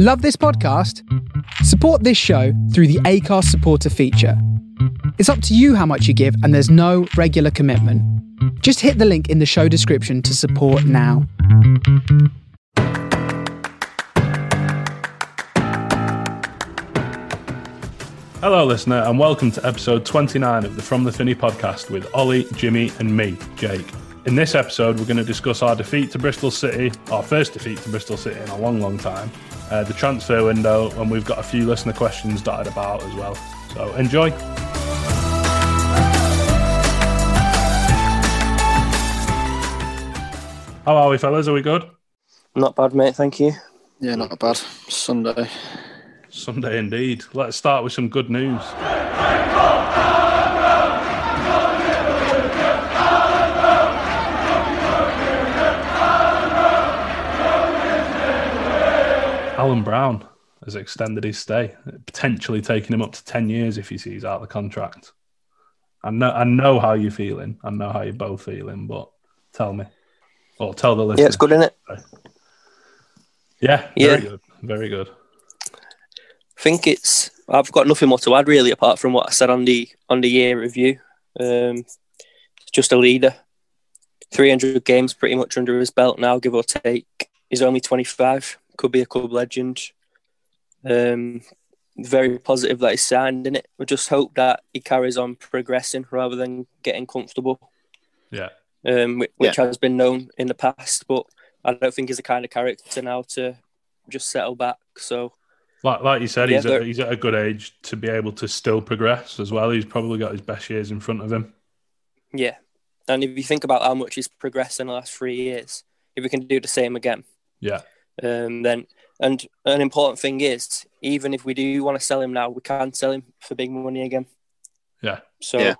Love this podcast? Support this show through the Acast supporter feature. It's up to you how much you give, and there's no regular commitment. Just hit the link in the show description to support now. Hello, listener, and welcome to episode 29 of the From the Finney podcast with Ollie, Jimmy, and me, Jake. In this episode, we're going to discuss our defeat to Bristol City, our first defeat to Bristol City in a long, long time, uh, the transfer window, and we've got a few listener questions dotted about as well. So enjoy. How are we, fellas? Are we good? Not bad, mate. Thank you. Yeah, not bad. Sunday. Sunday indeed. Let's start with some good news. Alan Brown has extended his stay, potentially taking him up to 10 years if he sees out the contract. I know, I know how you're feeling. I know how you're both feeling, but tell me. Or tell the listeners. Yeah, it's good, isn't it? Yeah, Yeah. very good. Very good. I think it's. I've got nothing more to add really, apart from what I said on the on the year review. Um, just a leader. Three hundred games, pretty much under his belt now, give or take. He's only twenty five. Could be a club legend. Um, very positive that he's signed in it. We just hope that he carries on progressing rather than getting comfortable. Yeah. um, whi- which has been known in the past. But I don't think he's the kind of character now to just settle back. So Like, like you said, Yeah, he's, at, he's at a good age to be able to still progress as well. He's probably got his best years in front of him. yeah, and if you think about how much he's progressed in the last three years, if we can do the same again, Yeah. Um, then and an important thing is even if we do want to sell him now, we can't sell him for big money again. Yeah. So Yeah.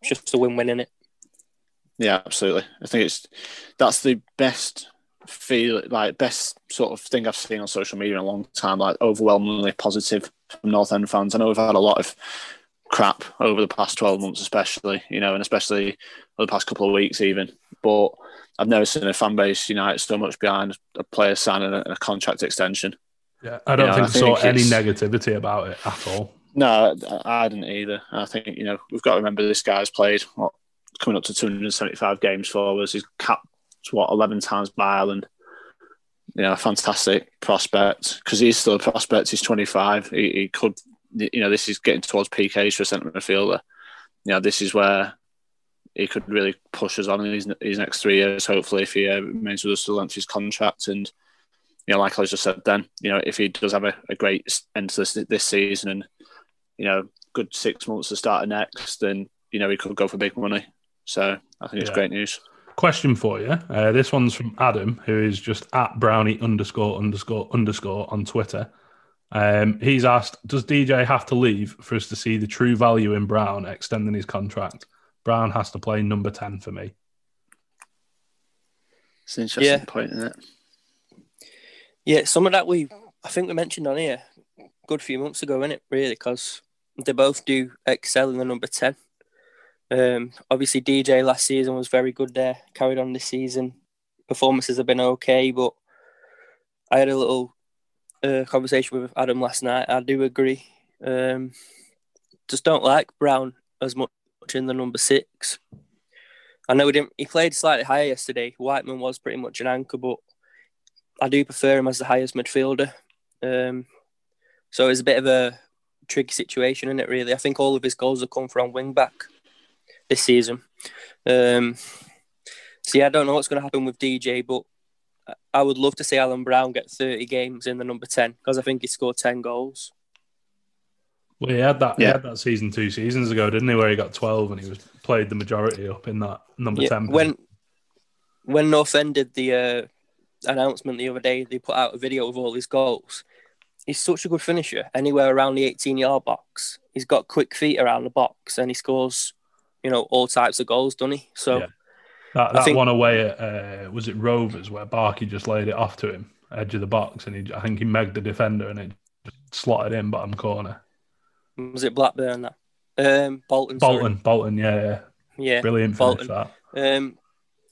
it's just a win-win in it. Yeah, absolutely. I think it's that's the best feel like best sort of thing I've seen on social media in a long time. Like overwhelmingly positive from North End fans. I know we've had a lot of crap over the past twelve months, especially you know, and especially over the past couple of weeks even. But I've never seen a fan base unite so much behind a player signing a, a contract extension. Yeah. I don't Yeah, think I I saw think any negativity about it at all. No, I didn't either. I think you know we've got to remember this guy's played what coming up to 275 games for us. He's capped what 11 times by Ireland. You know, a fantastic prospect because he's still a prospect. He's 25. He, he could, you know, this is getting towards PKs for a centre midfielder. You know, this is where he could really push us on in his, his next three years. Hopefully, if he uh, remains with us to the length of his contract and. You know, like I just said, then you know if he does have a, a great end to this this season and you know, good six months to start next, then you know he could go for big money. So I think it's great news. Question for you. Uh, this one's from Adam, who is just at brownie underscore underscore underscore on Twitter. Um, he's asked, does DJ have to leave for us to see the true value in Brown extending his contract? Brown has to play number 10 for me. It's an interesting Yeah. point, isn't it? Yeah, some of that we I think we mentioned on here a good few months ago, innit? Really, because they both do excel in the number ten. Um, obviously, DJ last season was very good there. Carried on this season, performances have been okay, but I had a little uh, conversation with Adam last night. I do agree. Um, just don't like Brown as much in the number six. I know he didn't. He played slightly higher yesterday. Whiteman was pretty much an anchor, but I do prefer him as the highest midfielder. Um, so it's a bit of a tricky situation, isn't it? Really, I think all of his goals have come from wing back this season. Um, so yeah, I don't know what's going to happen with DJ, but I- I would love to see Alan Brown get 30 games in the number 10 because I think he scored 10 goals. Well, he had that. He Yeah. had that season two seasons ago, didn't he? Where he got twelve and he was played the majority up in that number Yeah, ten. when when North End did the uh, announcement the other day, they put out a video of all his goals. He's such a good finisher. Anywhere around the 18 yard box, he's got quick feet around the box, and he scores, you know, all types of goals, doesn't he? So Yeah. That, that think- one away at uh, was it Rovers where Barkey just laid it off to him edge of the box and he I think he megged the defender and it just slotted in bottom corner. was it Blackburn that? Um, Bolton. sorry. Bolton, Bolton, yeah, yeah, Yeah. brilliant finish Bolton. that. Um,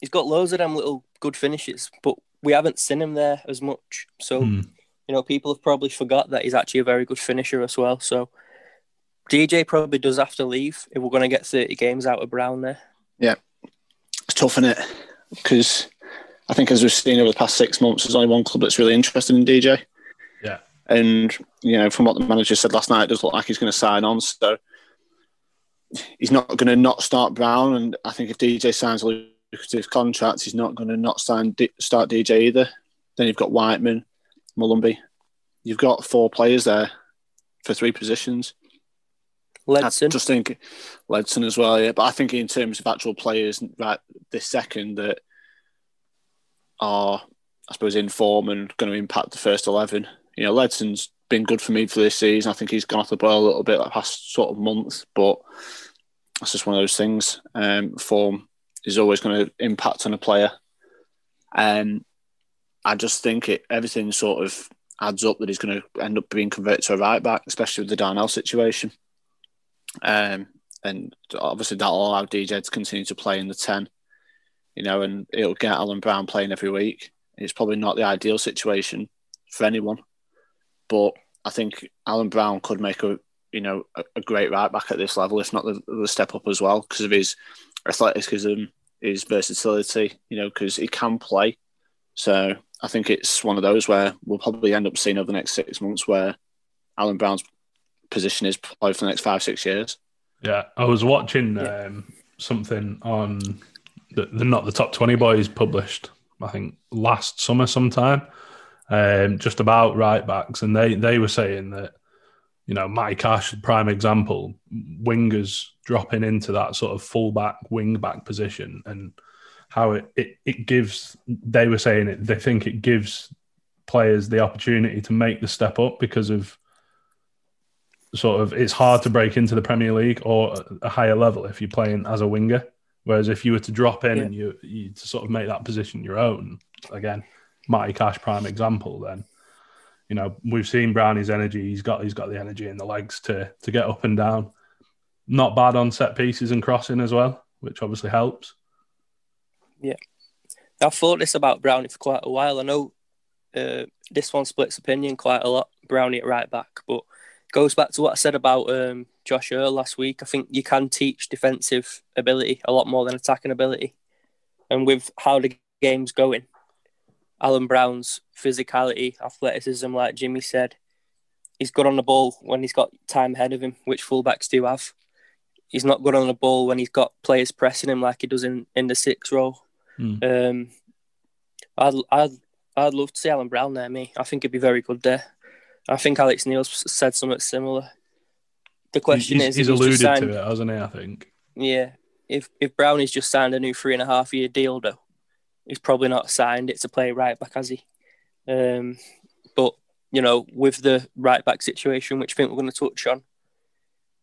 he's got loads of them little good finishes, but we haven't seen him there as much. So Hmm. You know, people have probably forgot that he's actually a very good finisher as well. So DJ probably does have to leave if we're going to get 30 games out of Brown there. Yeah, it's tough, isn't it? Because I think as we've seen over the past six months, there's only one club that's really interested in DJ. Yeah. And, you know, from what the manager said last night, it does look like he's going to sign on. So he's not going to not start Brown. And I think if DJ signs a lucrative contract, he's not going to not sign, start DJ either. Then you've got Whiteman, Molumby. You've got four players there for three positions. Ledson. I just think Ledson as well, yeah. But I think in terms of actual players right this second that are, I suppose, in form and going to impact the first 11, you know, Ledson's been good for me for this season. I think he's gone off the boil a little bit the past sort of month, but that's just one of those things. Um, form is always going to impact on a player. And I just think it everything sort of adds up that he's going to end up being converted to a right back, especially with the Darnell situation. Um, and obviously that'll allow DJ to continue to play in the 10, you know, and it'll get Alan Brown playing every week. It's probably not the ideal situation for anyone, but I think Alan Brown could make a, you know, a, a great right back at this level, if not the, the step up as well, because of his athleticism, his versatility, you know, because he can play. So I think it's one of those where we'll probably end up seeing over the next six months where Alan Brown's position is probably for the next five, six years. Yeah, I was watching um, something on the, the not the top twenty boys published. I think last summer sometime, um, just about right backs, and they they were saying that you know Matty Cash, prime example, wingers dropping into that sort of fullback wing back position, and how it, it it gives. They were saying it. They think it gives players the opportunity to make the step up because of sort of it's hard to break into the Premier League or a higher level if you're playing as a winger. Whereas if you were to drop in yeah. and you, you to sort of make that position your own, again, Matty Cash prime example, then you know we've seen Brownie's energy. He's got he's got the energy and the legs to to get up and down. Not bad on set pieces and crossing as well, which obviously helps. Yeah, I've thought this about Brownie for quite a while. I know uh, this one splits opinion quite a lot. Brownie at right back, but goes back to what I said about um, Josh Earl last week. I think you can teach defensive ability a lot more than attacking ability. And with how the game's going, Alan Brown's physicality, athleticism, like Jimmy said, he's good on the ball when he's got time ahead of him, which fullbacks do have. He's not good on the ball when he's got players pressing him like he does in, in the six row. Mm. Um, I'd, I'd, I'd love to see Alan Brown there, me. I think he'd be very good there. I think Alex Neil said something similar. The question he's, is, he's alluded signed, to it, hasn't he? I think. Yeah, if if Brownie's just signed a new three and a half year deal, though, he's probably not signed it to play right back, has he? Um, but you know, with the right back situation, which I think we're going to touch on,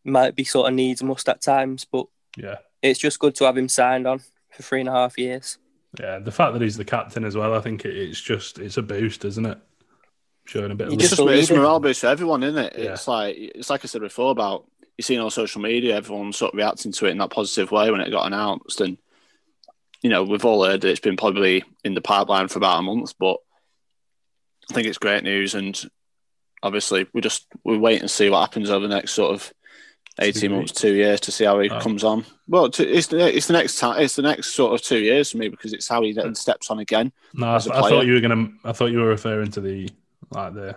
might be sort of needs must at times. But yeah, it's just good to have him signed on for three and a half years. Yeah, the fact that he's the captain as well, I think it's just it's a boost, isn't it? Showing a bit. Of it's just it's morale boost for everyone, isn't it? Yeah. It's like it's like I said before about you seen on social media, everyone sort of reacting to it in that positive way when it got announced, and you know we've all heard that it's been probably in the pipeline for about a month, but I think it's great news, and obviously we just we wait and see what happens over the next sort of. 18 months, two years to see how he oh. comes on. Well, it's, the, it's the next time. It's the next sort of two years for me because it's how he then mm. steps on again. No, I, I thought you were gonna. I thought you were referring to the like the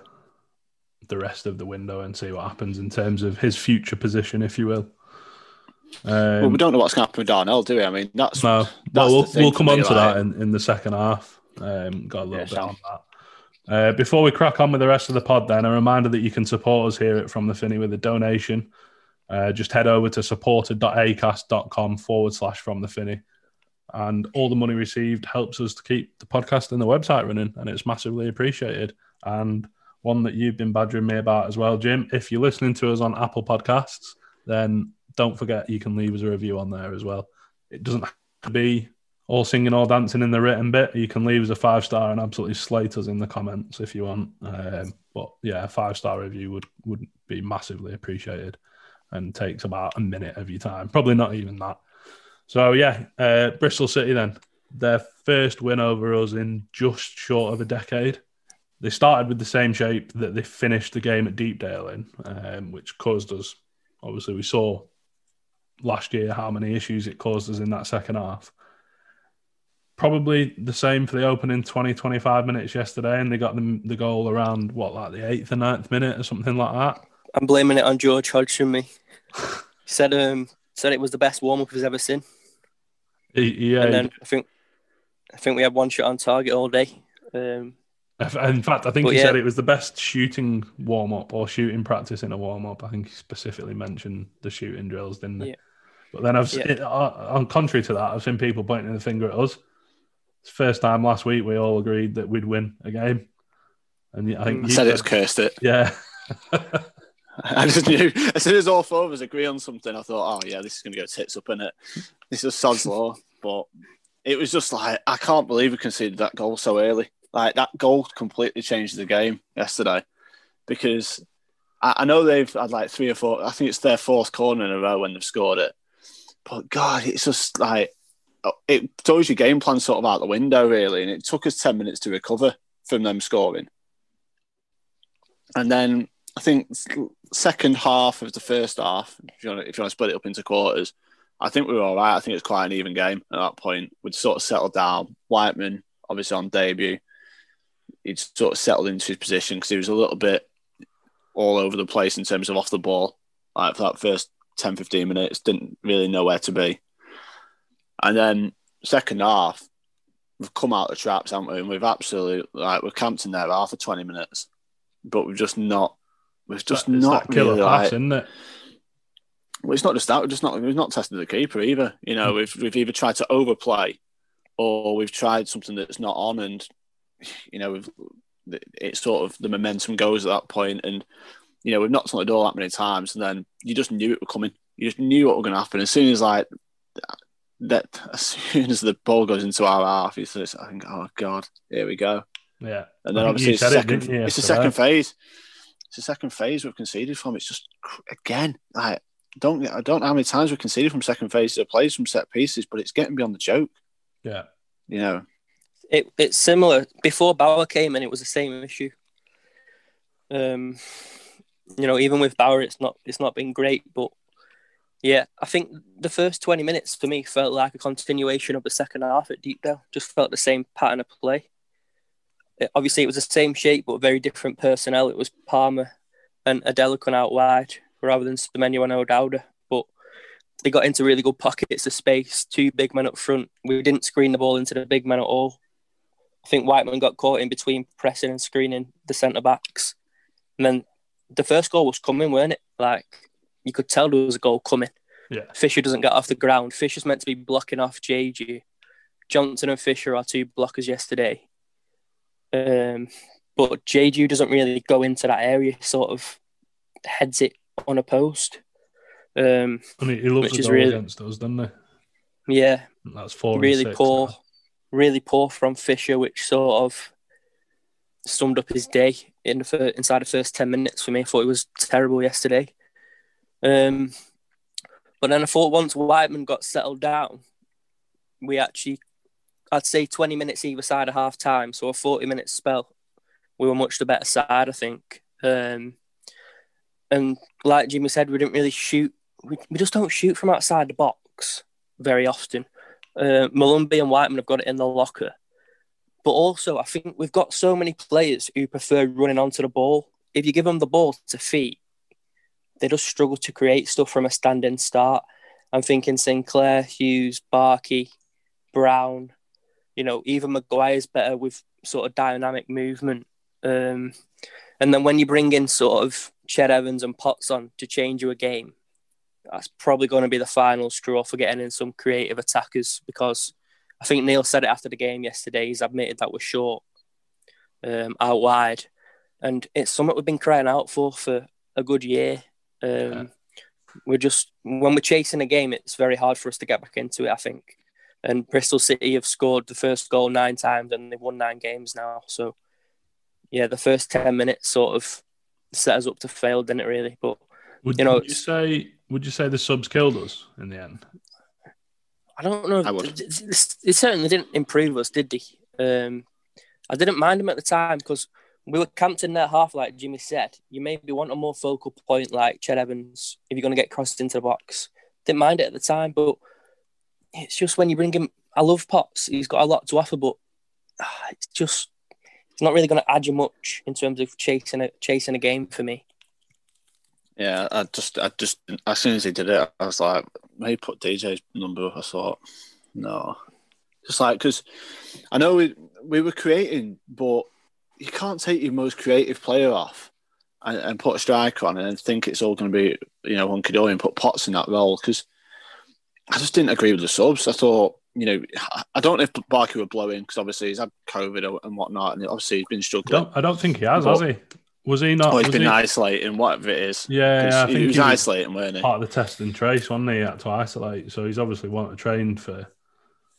the rest of the window and see what happens in terms of his future position, if you will. Um, well, we don't know what's going to happen with Darnell, do we? I mean, that's no. That's well, we'll, we'll come on to like... that in, in the second half. Um, got a little yeah, bit on that. Uh, before we crack on with the rest of the pod, then a reminder that you can support us here at From the Finney with a donation. Uh, just head over to supporter.acast.com forward slash From the Finney. And all the money received helps us to keep the podcast and the website running, and it's massively appreciated and one that you've been badgering me about as well, Jim. If you're listening to us on Apple Podcasts, then don't forget you can leave us a review on there as well. It doesn't have to be all singing, all dancing in the written bit. You can leave us a five star and absolutely slate us in the comments if you want. Um, but yeah, a five star review would would be massively appreciated, and takes about a minute of your time. Probably not even that. So yeah, uh, Bristol City then their first win over us in just short of a decade they started with the same shape that they finished the game at Deepdale in, um, which caused us. Obviously, we saw last year how many issues it caused us in that second half. Probably the same for the opening 20, 25 minutes yesterday, and they got them the goal around what, like the eighth or ninth minute or something like that. I'm blaming it on George Hodgson. Me he said um said it was the best warm up he's ever seen. Yeah, and then I think I think we had one shot on target all day. Um, in fact, I think But he yeah. said it was the best shooting warm up or shooting practice in a warm up. I think he specifically mentioned the shooting drills, didn't he? Yeah. But then I've Yeah. it, uh, on contrary to that, I've seen people pointing the finger at us. It's the first time last week we all agreed that we'd win a game, and I think Mm. I you said it's cursed it. yeah. I just knew as soon as all four of us agree on something, I thought, oh yeah, this is going to go tits up in it. This is sod's law, but it was just like I can't believe we conceded that goal so early. Like that goal completely changed the game yesterday because I, I know they've had like three or four. I think it's their fourth corner in a row when they've scored it. But God, it's just like it throws your game plan sort of out the window, really. And it took us ten minutes to recover from them scoring. And then I think second half of the first half, if you want to, if you want to split it up into quarters, I think we were all right. I think it's quite an even game at that point. We'd sort of settled down. Whiteman, obviously on debut, he'd sort of settled into his position because he was a little bit all over the place in terms of off the ball. Like for that first 10, 15 minutes, didn't really know where to be. And then second half, we've come out of the traps, haven't we? And we've absolutely like we're camped in there half for 20 minutes, but we've just not we've just it's not that killer really pass, like, isn't it? well, it's not just that. We're just not. We've not tested the keeper either. You know, hmm. we've we've either tried to overplay, or we've tried something that's not on, and you know, it's sort of the momentum goes at that point, and you know, we've knocked on the door that many times, and then you just knew it was coming. You just knew what was going to happen as soon as like that. As soon as the ball goes into our half, it's just, I think, oh god, here we go. Yeah. And then obviously it's the it, second. you, it's the second phase. It's the second phase we've conceded from. It's just again like don't I don't know how many times we've conceded from second phase to plays from set pieces, but it's getting beyond the joke. Yeah. You know, it, it's similar. Before Bauer came in, it was the same issue. Um, you know, even with Bauer, it's not it's not been great, but yeah, I think the first twenty minutes for me felt like a continuation of the second half at Deepdale. Just felt the same pattern of play. It- obviously, it was the same shape, but very different personnel. It was Palmer and Adelakun out wide rather than Semenyo and O'Dowda, but they got into really good pockets of space. Two big men up front. We didn't screen the ball into the big men at all. I think Whiteman got caught in between pressing and screening the centre backs. And then the first goal was coming, weren't it? Like you could tell there was a goal coming. Yeah. Fisher doesn't get off the ground. Fisher's meant to be blocking off JG. Johnson and Fisher are two blockers yesterday. Um, but JG doesn't really go into that area, sort of heads it unopposed. Um, I mean, he loves Which the is goal really- against us, doesn't he? yeah, That's four. and really six poor, now. Really poor from Fisher, which sort of summed up his day in the fir- inside the first ten minutes for me. I thought it was terrible yesterday. Um, but then I thought once Whiteman got settled down, we actually, I'd say twenty minutes either side of half time, so a forty minute spell, we were much the better side, I think. Um, and like Jimmy said, we didn't really shoot. We, we just don't shoot from outside the box very often. Uh, Molumby and Whiteman have got it in the locker. But also, I think we've got so many players who prefer running onto the ball. If you give them the ball to feet, they just struggle to create stuff from a standing start. I'm thinking Sinclair, Hughes, Barkey, Brown. You know, even Maguire's better with sort of dynamic movement. Um, and then when you bring in sort of Ched Evans and Potts on to change you a game, that's probably going to be the final straw for getting in some creative attackers because I think Neil said it after the game yesterday. He's admitted that we're short um, out wide, and it's something we've been crying out for for a good year. Um, Yeah. We're just when we're chasing a game, it's very hard for us to get back into it. I think, and Bristol City have scored the first goal nine times and they've won nine games now. So, yeah, the first ten minutes sort of set us up to fail, didn't it? Really, but Would You know, you say? Would you say the subs killed us in the end? I don't know. I would. It certainly didn't improve us, did they? Um, I didn't mind them at the time because we were camped in their half, like Jimmy said. You maybe want a more focal point like Ched Evans if you're going to get crossed into the box. Didn't mind it at the time, but it's just when you bring him. I love Potts. He's got a lot to offer, but ah, it's just it's not really going to add you much in terms of chasing a chasing a game for me. Yeah, I just, I just, as soon as he did it, I was like, maybe put DJ's number up. I thought, no, just like because I know we we were creating, but you can't take your most creative player off and, and put a striker on and think it's all going to be you know hunky dory and put Potts in that role because I just didn't agree with the subs. I thought you know I don't know if Barker would blow in because obviously he's had COVID and whatnot and obviously he's been struggling. I don't think he has, but, has he? Was he not? Oh, he's been he? isolating, whatever it is. Yeah, yeah I he think was he was isolating, weren't he? Part of the test and trace, wasn't he? He had to isolate, so he's obviously wanted to train for a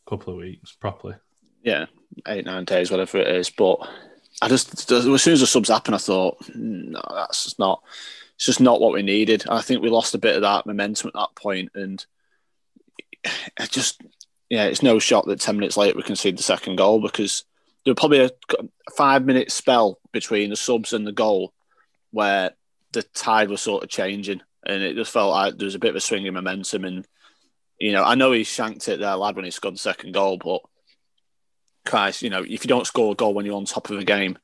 couple of weeks properly. Yeah, eight nine days, whatever it is. But I just as soon as the subs happened, I thought, no, that's just not. It's just not what we needed. I think we lost a bit of that momentum at that point, and just yeah, it's no shot that ten minutes later we concede the second goal because there was probably a five minute spell between the subs and the goal where the tide was sort of changing, and it just felt like there was a bit of a swing in momentum. And you know, I know he shanked it there, lad, when he scored the second goal, but Christ, you know, if you don't score a goal when you're on top of a game,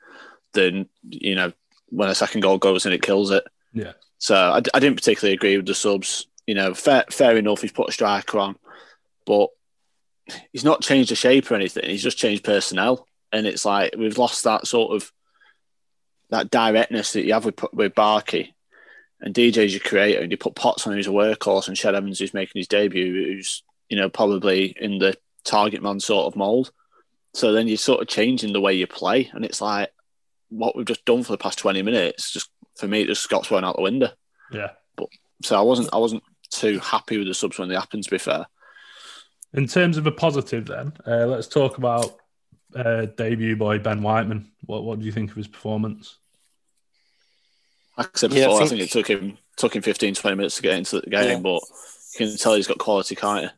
then you know when a second goal goes in, it kills it. Yeah. So I, I didn't particularly agree with the subs. You know, fair, fair enough. He's put a striker on, but he's not changed the shape or anything. He's just changed personnel, and it's like we've lost that sort of that directness that you have with with Barkey. And DJ's your creator, and you put Potts on who's a workhorse, and Ched Evans who's making his debut, who's you know probably in the target man sort of mold. So then you're sort of changing the way you play, and it's like what we've just done for the past twenty minutes. Just for me, it just got thrown out the window. Yeah. But so I wasn't, I wasn't too happy with the subs when they happened. To be fair. In terms of a positive, then uh, let's talk about uh, debut by Ben Whiteman. What what do you think of his performance? Like I said Yeah, I before, I think- think, it took him took him 15, 20 minutes to get into the game, Yeah. but you can tell he's got quality, can't you?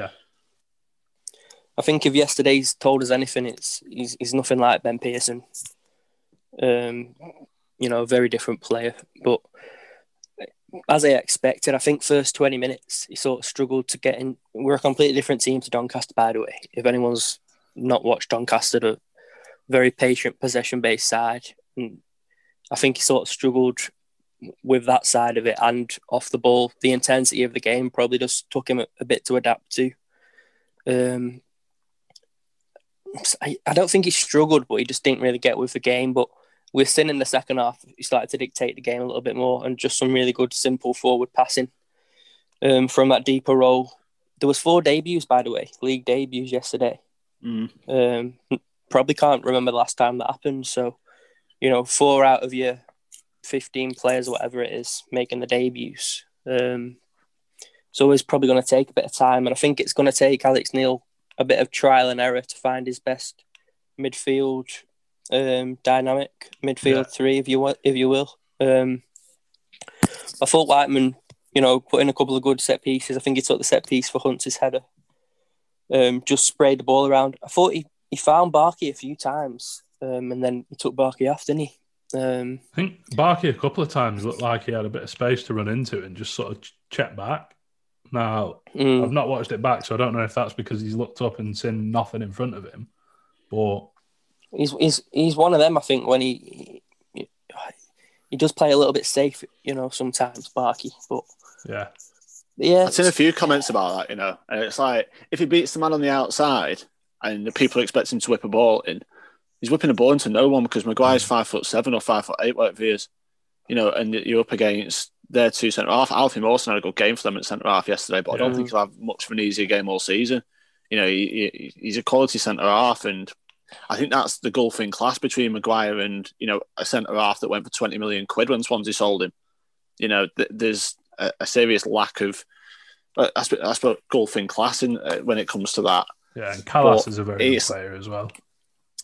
Yeah. I think if yesterday's told us anything, it's he's, he's nothing like Ben Pearson. Um, you know, a very different player. But as I expected, I think first twenty minutes he sort of struggled to get in. We're a completely different team to Doncaster, by the way. If anyone's not watched Doncaster, a very patient possession based side. And I think he sort of struggled with that side of it and off the ball. The intensity of the game probably just took him a, a bit to adapt to. Um, I, I don't think he struggled, but he just didn't really get with the game. But we're still in the second half. He started to dictate the game a little bit more and just some really good, simple forward passing um, from that deeper role. There was four debuts, by the way, league debuts yesterday. Mm. Um, probably can't remember the last time that happened. So, you know, four out of your 15 players or whatever it is making the debuts. Um, it's probably going to take a bit of time. And I think it's going to take Alex Neil a bit of trial and error to find his best midfield um, dynamic, midfield Yeah. three, if you will. If you will. Um, I thought Whiteman, you know, put in a couple of good set pieces. I think he took the set piece for Hunter's header. Um, just sprayed the ball around. I thought he, he found Barkey a few times, um, and then he took Barkey off, didn't he? Um, I think Barkey a couple of times looked like he had a bit of space to run into and just sort of ch- check back. Now, mm, I've not watched it back, so I don't know if that's because he's looked up and seen nothing in front of him. But he's he's he's one of them. I think when he he, he does play a little bit safe, you know, sometimes Barkey, but yeah, yeah, I've seen a few comments about that, you know, and it's like if he beats the man on the outside and the people expect him to whip a ball in, he's whipping a ball into no one because Maguire's five foot seven or five foot eight, whatever he is, you know, and you're up against their two centre half. Alfie Mawson had a good game for them at centre half yesterday, but I don't Yeah. think he'll have much of an easier game all season. You know, he, he, he's a quality centre half, and I think that's the gulfing class between Maguire and you know a centre half that went for twenty million quid when Swansea sold him. You know, th- there's a, a serious lack of. uh, I suppose, I suppose golfing class in, uh, when it comes to that. yeah, and Kalas is a very good player as well.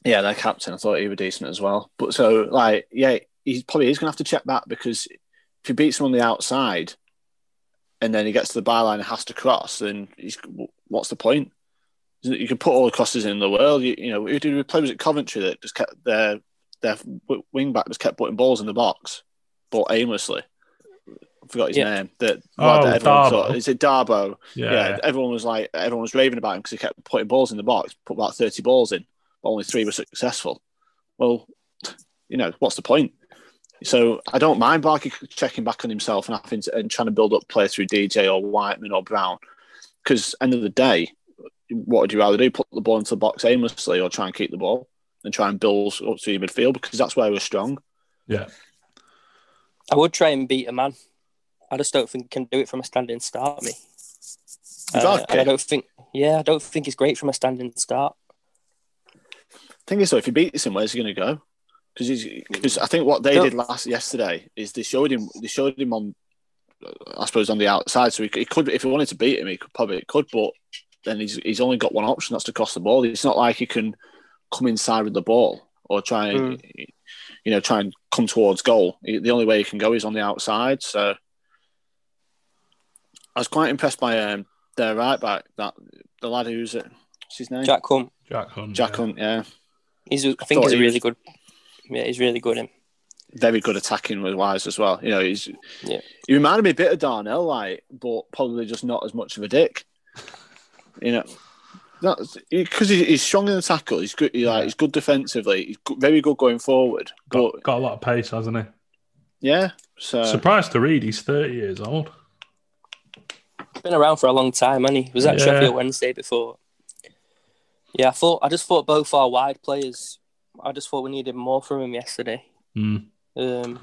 Yeah, their captain. I thought he was decent as well. But so, like, yeah, he probably is going to have to check back because if he beats him on the outside and then he gets to the byline and has to cross, then he's what's the point? You can put all the crosses in the world. You, you know, who did we play? Was it Coventry that just kept their their wing back was kept putting balls in the box, but aimlessly. I forgot his Yeah. name. That Oh, like, that everyone Dabo. thought- is it Dabo? Yeah, Yeah, yeah. everyone was like, everyone was raving about him because he kept putting balls in the box. Put about thirty balls in, but only three were successful. Well, you know what's the point? So I don't mind Barkley checking back on himself and having to, and trying to build up play through DJ or Whiteman or Brown, because end of the day, what would you rather do? Put the ball into the box aimlessly or try and keep the ball and try and build up to your midfield because that's where we're strong. yeah. I would try and beat a man. I just don't think he can do it from a standing start. Me, uh? I don't think. Yeah, I don't think he's great from a standing start. Thing is, though, if he beats him, where's he going to go? Because he's because I think what they No. did last yesterday is they showed him they showed him on, I suppose, on the outside. So he, he could, if he wanted to beat him, he could probably could, but then he's he's only got one option. That's to cross the ball. It's not like he can come inside with the ball or try and you know try and come towards goal. The only way he can go is on the outside. So I was quite impressed by um, their right back that the lad who's it. What's his name? Jack Hunt, Jack Hunt. Jack yeah. Hunt. Yeah. he's. I think Thought he's a he really was- good. Yeah, he's really good. Him. very good attacking with wise as well. You know, he's Yeah. he reminded me a bit of Darnell, like, but probably just not as much of a dick. You know, that's because he's strong in the tackle. He's good. He, like, he's good defensively. He's good, very good going forward. But Got, got a lot of pace, hasn't he? yeah, so Surprised to read he's 30 years old. Been around for a long time, and he was at Yeah. Sheffield Wednesday before. Yeah, I thought. I just thought both our wide players. I just thought we needed more from him yesterday. Mm. Um,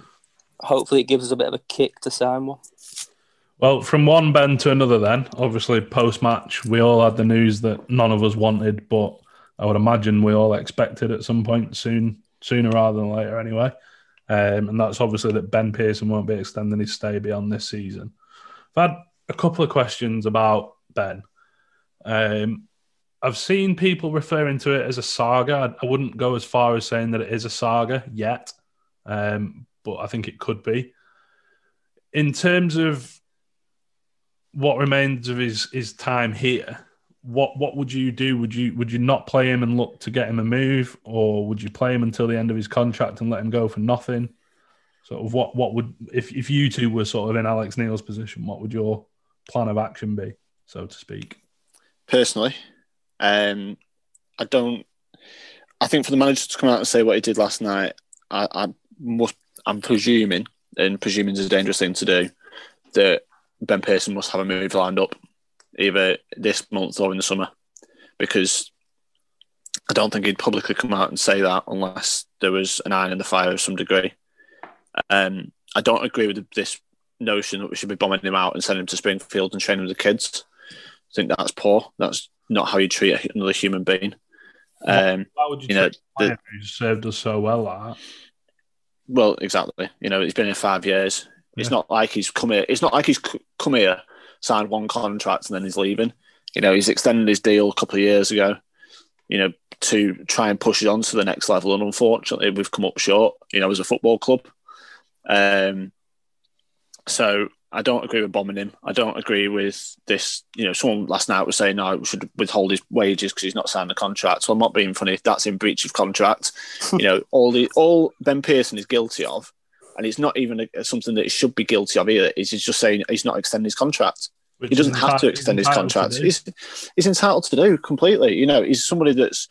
hopefully, it gives us a bit of a kick to sign one. Well, from one Ben to another, then obviously post match, we all had the news that none of us wanted, but I would imagine we all expected at some point soon, sooner rather than later, anyway. Um, and that's obviously that Ben Pearson won't be extending his stay beyond this season. I've had a couple of questions about Ben. Um, I've seen people referring to it as a saga. I, wouldn't go as far as saying that it is a saga yet, um, but I think it could be. In terms of what remains of his his time here, what what would you do? Would you would you not play him and look to get him a move, or would you play him until the end of his contract and let him go for nothing? Sort of what what would if if you two were sort of in Alex Neil's position, what would your plan of action be, so to speak? personally, um, I don't. I think for the manager to come out and say what he did last night, I, I must. I'm presuming, and presuming is a dangerous thing to do, that Ben Pearson must have a move lined up, either this month or in the summer, because I don't think he'd publicly come out and say that unless there was an iron in the fire of some degree. Um, I don't agree with this notion that we should be bombing him out and sending him to Springfield and training with the kids. I think that's poor. That's not how you treat another human being. Um, Why would you, You know, player who's served us so well like well, exactly. You know, he's been here five years. It's not like he's come here. It's not like he's come here, signed one contract, and then he's leaving. You know, he's extended his deal a couple of years ago. You know, to try and push it on to the next level, and unfortunately, we've come up short. You know, as a football club. Um, so I don't agree with bombing him. I don't agree with this. You know, someone last night was saying, no, we should withhold his wages because he's not signed a contract. So I'm not being funny. If that's in breach of contract. you know, all the all Ben Pearson is guilty of, and it's not even a, something that he should be guilty of either. Is he's just saying he's not extending his contract. Which He doesn't he's have to extend his he's to contract. He's, he's entitled to do completely. You know, he's somebody that's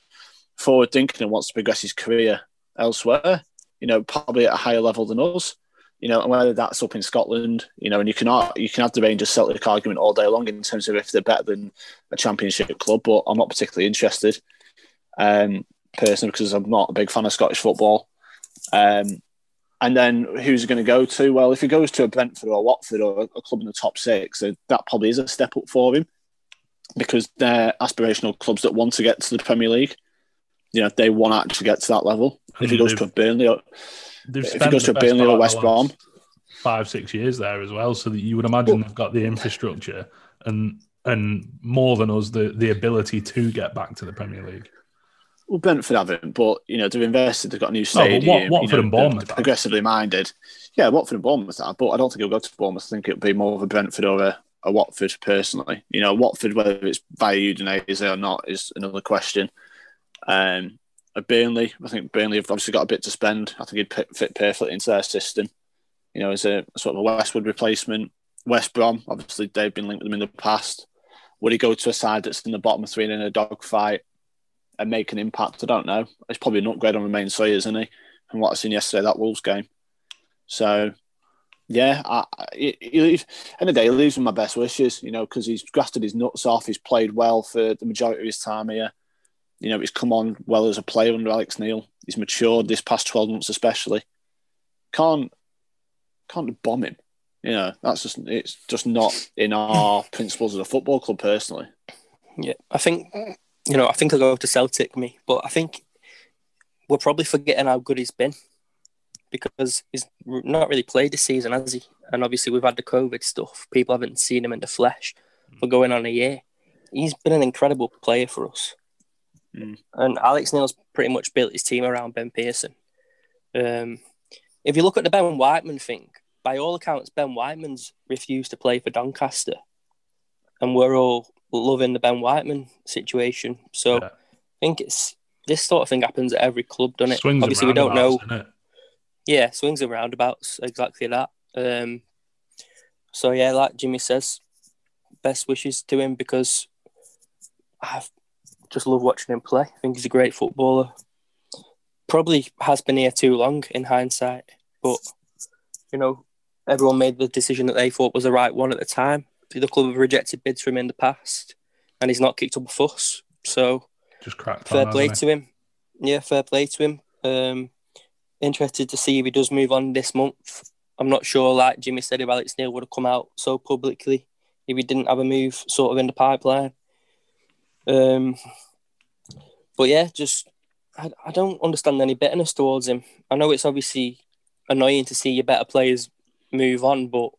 forward thinking and wants to progress his career elsewhere. You know, probably at a higher level than us. You know, and whether that's up in Scotland, you know, and you can you can have the Rangers Celtic argument all day long in terms of if they're better than a Championship club, but I'm not particularly interested, um, personally, because I'm not a big fan of Scottish football. Um, and then who's going to go to? Well, if he goes to a Brentford or a Watford or a club in the top six, that probably is a step up for him because they're aspirational clubs that want to get to the Premier League. You know, they want to actually get to that level. If he goes to a Burnley, or, They've if he goes the to Burnley or West Brom, five six years there as well, so that you would imagine they've got the infrastructure and and more than us the the ability to get back to the Premier League. well, Brentford haven't, but you know they've invested. They've got a new No, but stadium. Wat- you Watford know, and Bournemouth progressively minded. Yeah, Watford and Bournemouth have, but I don't think he'll go to Bournemouth. I think it'll be more of a Brentford or a, a Watford personally. You know, Watford, whether it's via Udinese or not, is another question. Um, at Burnley. I think Burnley have obviously got a bit to spend. I think he'd fit perfectly into their system. You know, as a sort of a Westwood replacement. West Brom, obviously they've been linked with them in the past. Would he go to a side that's in the bottom three and in a dogfight and make an impact? I don't know. It's probably an upgrade on Romaine Sawyers, isn't he? From what I've seen yesterday, that Wolves game. So, yeah, I, he, he leaves, the day, he leaves with my best wishes, you know, because he's grafted his nuts off. He's played well for the majority of his time here. You know, he's come on well as a player under Alex Neil. He's matured this past 12 months, especially. Can't, can't bomb him. You know, that's just, it's just not in our principles as a football club, personally. Yeah, I think, you know, I think I'll go to Celtic, me, but I think we're probably forgetting how good he's been because he's not really played this season, has he? And obviously, we've had the COVID stuff. People haven't seen him in the flesh for hmm. going on a year. He's been an incredible player for us. Mm. And Alex Neil's pretty much built his team around Ben Pearson. Um, if you look at the Ben Whiteman thing, by all accounts, Ben Whiteman's refused to play for Doncaster. And we're all loving the Ben Whiteman situation. So Yeah. I think it's this sort of thing happens at every club, doesn't it? Swings Obviously, we don't know. roundabouts, innit? Yeah, swings and roundabouts, exactly that. Um, so yeah, like Jimmy says, best wishes to him because I've just love watching him play. I think he's a great footballer. Probably has been here too long in hindsight, but you know, everyone made the decision that they thought was the right one at the time. The club have rejected bids from him in the past, and he's not kicked up a fuss. So Just cracked fair on, play to him. Yeah, fair play to him. Um, interested to see if he does move on this month. I'm not sure, like Jimmy said, if Alex Neil would have come out so publicly if he didn't have a move sort of in the pipeline. Um, but yeah, just I, I don't understand any bitterness towards him. I know it's obviously annoying to see your better players move on, but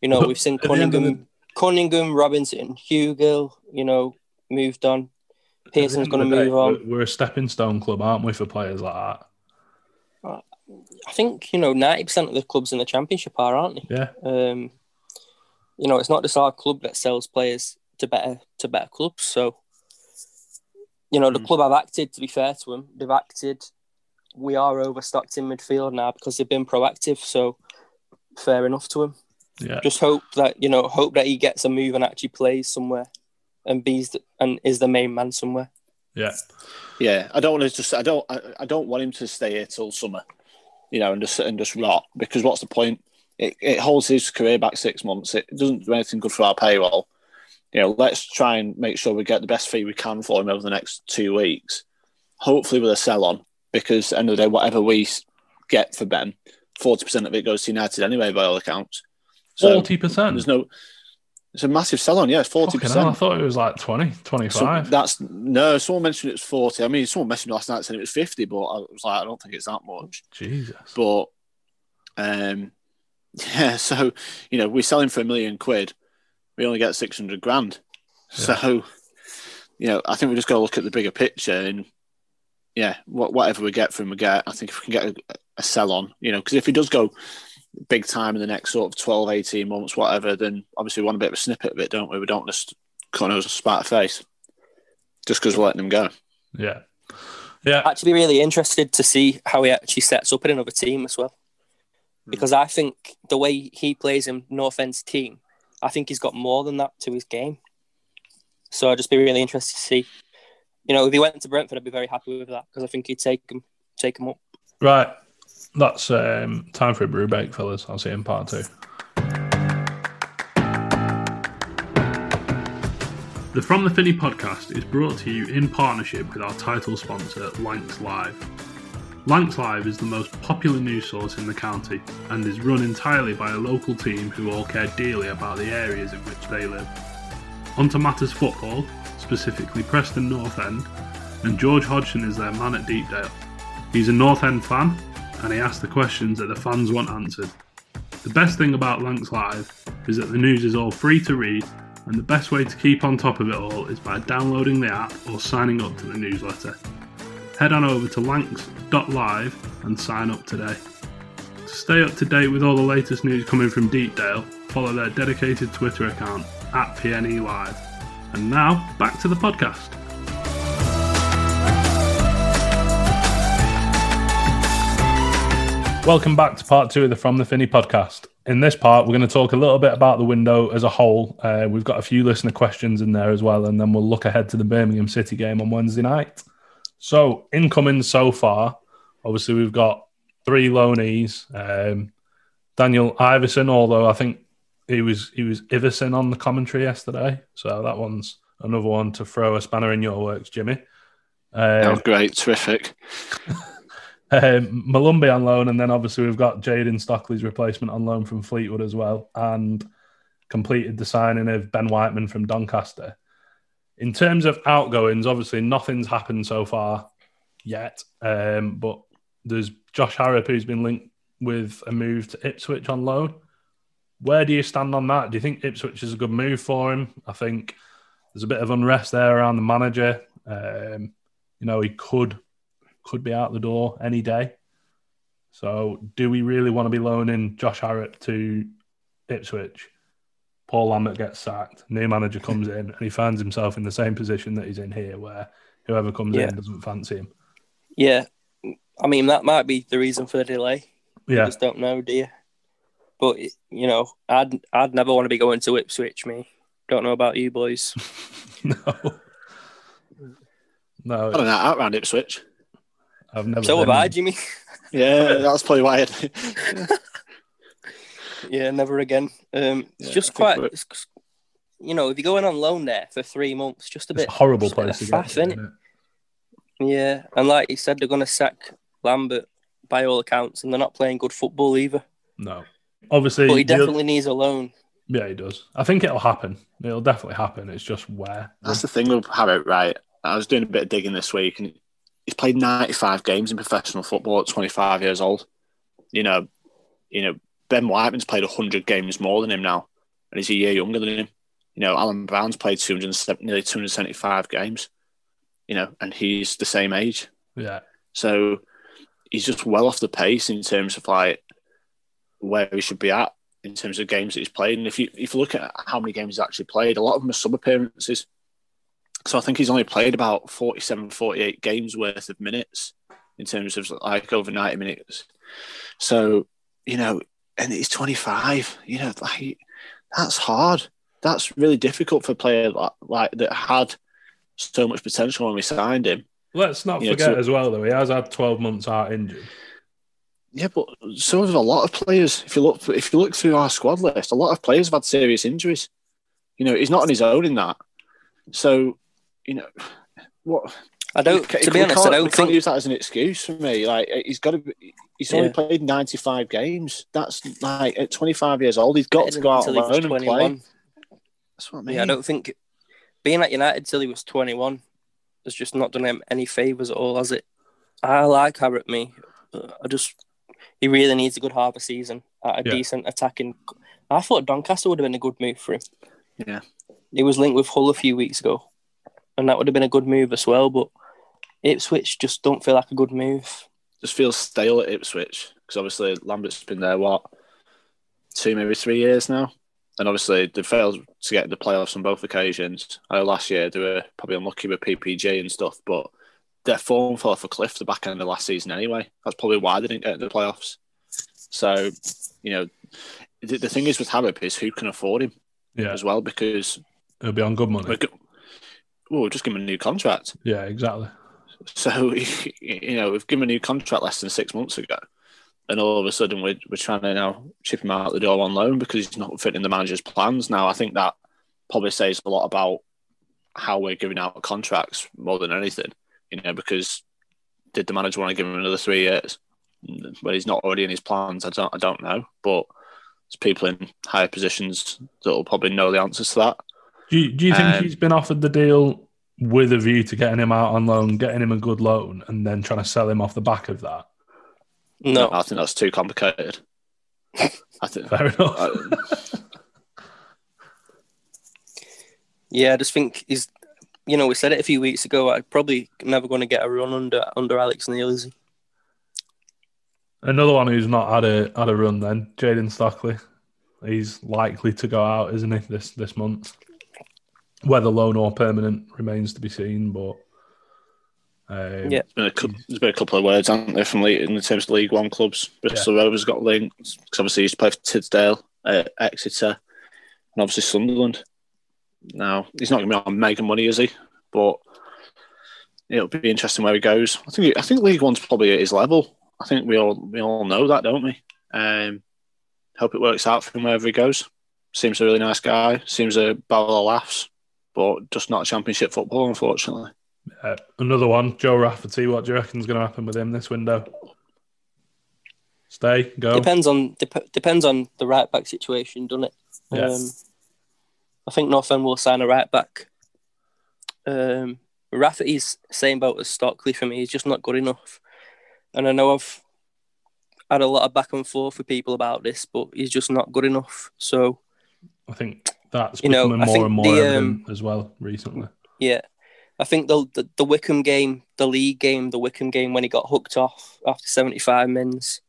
you know we've seen at the Cunningham, Cunningham, Robinson, Hugill, you know, moved on. Pearson's going to move on. We're, we're a stepping stone club, aren't we, for players like that? I think you know ninety percent of the clubs in the championship are, aren't they? Yeah. Um, you know, it's not just our club that sells players to better to better clubs. So, you know, the Mm. club have acted. To be fair to them, they've acted. We are overstocked in midfield now because they've been proactive. So, fair enough to him. Yeah. Just hope that you know, hope that he gets a move and actually plays somewhere, and be's the, and is the main man somewhere. Yeah. Yeah, I don't want to just. I don't. I, I don't want him to stay here till summer, you know, and just and just rot. Because what's the point? It, it holds his career back six months. It doesn't do anything good for our payroll. You know, let's try and make sure we get the best fee we can for him over the next two weeks. Hopefully, with a sell on, because end of the day, whatever we get for Ben, forty percent of it goes to United anyway, by all accounts. So Forty percent. there's no. It's a massive sell on, yeah, forty percent. I thought it was like 20, 25. So that's no. Someone mentioned it's forty. I mean, someone mentioned last night saying it was fifty, but I was like, I don't think it's that much. Jesus. But um, yeah. So you know, we sell him for a million quid. We only get six hundred grand. So you know, I think we just got to look at the bigger picture and yeah, what, whatever we get from him, we get. I think if we can get a, a sell on, you know, because if he does go big time in the next sort of 12, 18 months, whatever, then obviously we want a bit of a snippet of it, don't we? We don't just cut nose and spat a face just because we're letting him go. Yeah. Yeah. actually be really interested to see how he actually sets up in another team as well. Hmm. Because I think the way he plays in North End's team, I think he's got more than that to his game. So I'd just be really interested to see. You know, if he went to Brentford, I'd be very happy with that because I think he'd take him, take him up. Right. That's um, time for a brew break, fellas. I'll see you in part two. The From the Finney podcast is brought to you in partnership with our title sponsor, Lancs Live. Lancs Live is the most popular news source in the county and is run entirely by a local team who all care dearly about the areas in which they live. Onto matters football, specifically Preston North End, and George Hodgson is their man at Deepdale. He's a North End fan and he asks the questions that the fans want answered. The best thing about Lancs Live is that the news is all free to read, and the best way to keep on top of it all is by downloading the app or signing up to the newsletter. Head on over to lancs.live and sign up today. To stay up to date with all the latest news coming from Deepdale, follow their dedicated Twitter account at PNE Live. And now, back to the podcast. Welcome back to part two of the From the Finney podcast. In this part, we're going to talk a little bit about the window as a whole. Uh, we've got a few listener questions in there as well, and then we'll look ahead to the Birmingham City game on Wednesday night. So, incoming so far, obviously, we've got three loanees. Um, Daniel Iversen, although I think he was he was Iverson on the commentary yesterday, so that one's another one to throw a spanner in your works, Jimmy. that was Um, great, terrific. um, Molumby on loan, and then obviously we've got Jayden Stockley's replacement on loan from Fleetwood as well, and completed the signing of Ben Whiteman from Doncaster. In terms of outgoings, obviously nothing's happened so far yet, um, but there's Josh Harrop who's been linked with a move to Ipswich on loan. Where do you stand on that? Do you think Ipswich is a good move for him? I think there's a bit of unrest there around the manager. Um, you know, he could could be out the door any day. So, do we really want to be loaning Josh Harrop to Ipswich? Paul Lambert gets sacked. New manager comes in, and he finds himself in the same position that he's in here, where whoever comes Yeah. in doesn't fancy him. Yeah, I mean that might be the reason for the delay. You Yeah, just don't know, do you? But you know, I'd I'd never want to be going to Ipswich. Me, don't know about you boys. no, no, I don't know, out around Ipswich. I've never. so have. I, Jimmy. Yeah, that's probably why. I, yeah, never again. Um, it's Yeah, just quite. It's, you know, if you're going on loan there for three months, just a It's bit horrible just place to of get. to, isn't it? Yeah, and like you said, they're going to sack Lambert by all accounts, and they're not playing good football either. No, obviously, But he the definitely needs a loan. yeah, he does. I think it'll happen. It'll definitely happen. It's just where. that's the thing with Harrop, right? I was doing a bit of digging this week, and he's played 95 games in professional football at 25 years old. You know, you know, Ben Whiteman's played 100 games more than him now, and he's a year younger than him. You know, Alan Browne's played 270, nearly 275 games. You know, and he's the same age. Yeah, So he's just well off the pace in terms of like where he should be at in terms of games that he's played. And if you if you look at how many games he's actually played, a lot of them are sub appearances. So I think he's only played about 47, 48 games worth of minutes in terms of like over 90 minutes. So, you know, and he's 25, you know, like that's hard. That's really difficult for a player like, like that had so much potential when we signed him. let's not Yeah, forget so- as well though he has had twelve months out injured. Yeah, but so have a lot of players. If you look, if you look through our squad list, a lot of players have had serious injuries. You know, he's not on his own in that. So, you know, what? I don't. we to be honest, I don't we can't think. use that as an excuse for me. Like he's got to. Be, he's only played ninety five games. That's like at twenty five years old. He's got to go out until he was alone and play. That's what I mean. Yeah, I don't think being at United till he was 21 has just not done him any favours at all, has it? I like Harrop, me. I just he really needs a good half a season at a Yeah. decent attacking. I thought Doncaster would have been a good move for him. Yeah. He was linked with Hull a few weeks ago, and that would have been a good move as well. But Ipswich just don't feel like a good move. Just feels stale at Ipswich because obviously Lambert's been there what two, maybe three years now, and obviously they failed to get the playoffs on both occasions. I know last year they were probably unlucky with PPG and stuff, but their form fell off a cliff the back end of last season anyway. That's probably why they didn't get the playoffs. So, you know, the, the thing is with Harrop is who can afford him Yeah, as well because he'll be on good money. well, we'll oh, just give him a new contract. Yeah, exactly. So, you know, we've given him a new contract less than six months ago. And all of a sudden, we're, we're trying to now chip him out the door on loan because he's not fitting the manager's plans. Now, I think that probably says a lot about how we're giving out contracts more than anything, you know, because did the manager want to give him another three years? Well, he's not already in his plans. I don't, I don't know. But there's people in higher positions that will probably know the answers to that. Do you, do you think Um, he's been offered the deal with a view to getting him out on loan, getting him a good loan, and then trying to sell him off the back of that? No, I think that's too complicated. I think. Fair enough. I- yeah, I just think he's. You know, we said it a few weeks ago. I'm probably never going to get a run under under Alex Neil, is he? Another one who's not had a had a run then, Jayden Stockley. He's likely to go out, isn't he, this this month? Whether loan or permanent remains to be seen, but Um, Yeah. There's been, a, there's been a couple of words, haven't there, from League, in terms of League One clubs. Bristol Rovers got linked because obviously he's played for Tidsdale, uh, Exeter, and obviously Sunderland. Now he's not going to be on mega money, is he? But it'll be interesting where he goes. I think I think League One's probably at his level. I think we all we all know that, don't we? Um, hope it works out for him wherever he goes. Seems a really nice guy. Seems a barrel of laughs, but just not championship football, unfortunately. Uh, another one, Joe Rafferty. What do you reckon is going to happen with him this window? Stay, go. Depends on dep- depends on the right back situation, doesn't it? Yeah. Um, I think North End will sign a right back. Um, Rafferty's same boat as Stockley for me. He's just not good enough, and I know I've had a lot of back and forth with people about this, but he's just not good enough. So I think that's You know, becoming more and more the, evident um, as well recently. Yeah, I think the, the the Wycombe game, the league game, the Wycombe game when he got hooked off after seventy five mins,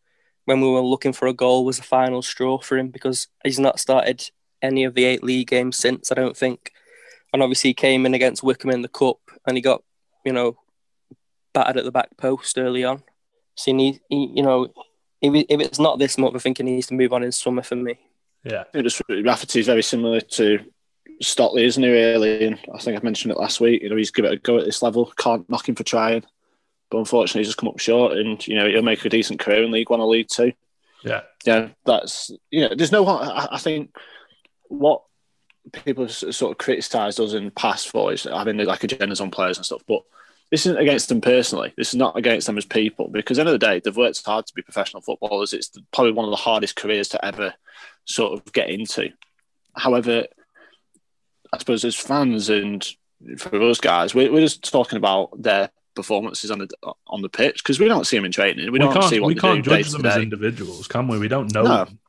when we were looking for a goal, was the final straw for him because he's not started any of the eight league games since. I don't think, and obviously he came in against Wycombe in the cup and he got you know battered at the back post early on. So he, need, he you know. If, if it's not this month, I think he needs to move on in summer for me. Yeah, Rafferty is very similar to Stockley, isn't he? Really, and I think I mentioned it last week. You know, he's give it a go at this level. Can't knock him for trying, but unfortunately, he's just come up short. And you know, he'll make a decent career in League One or League Two. yeah, Yeah, that's you know, there's no. I, I think what people have sort of criticised us in the past for is having like agendas on players and stuff, but. This isn't against them personally. This is not against them as people because, at the end of the day, they've worked hard to be professional footballers. It's probably one of the hardest careers to ever sort of get into. However, I suppose as fans and for us guys, we're, we're just talking about their performances on the on the pitch because we don't see them in training. We, we, don't see what we can't do judge them as individuals, can we? We don't know. No. them.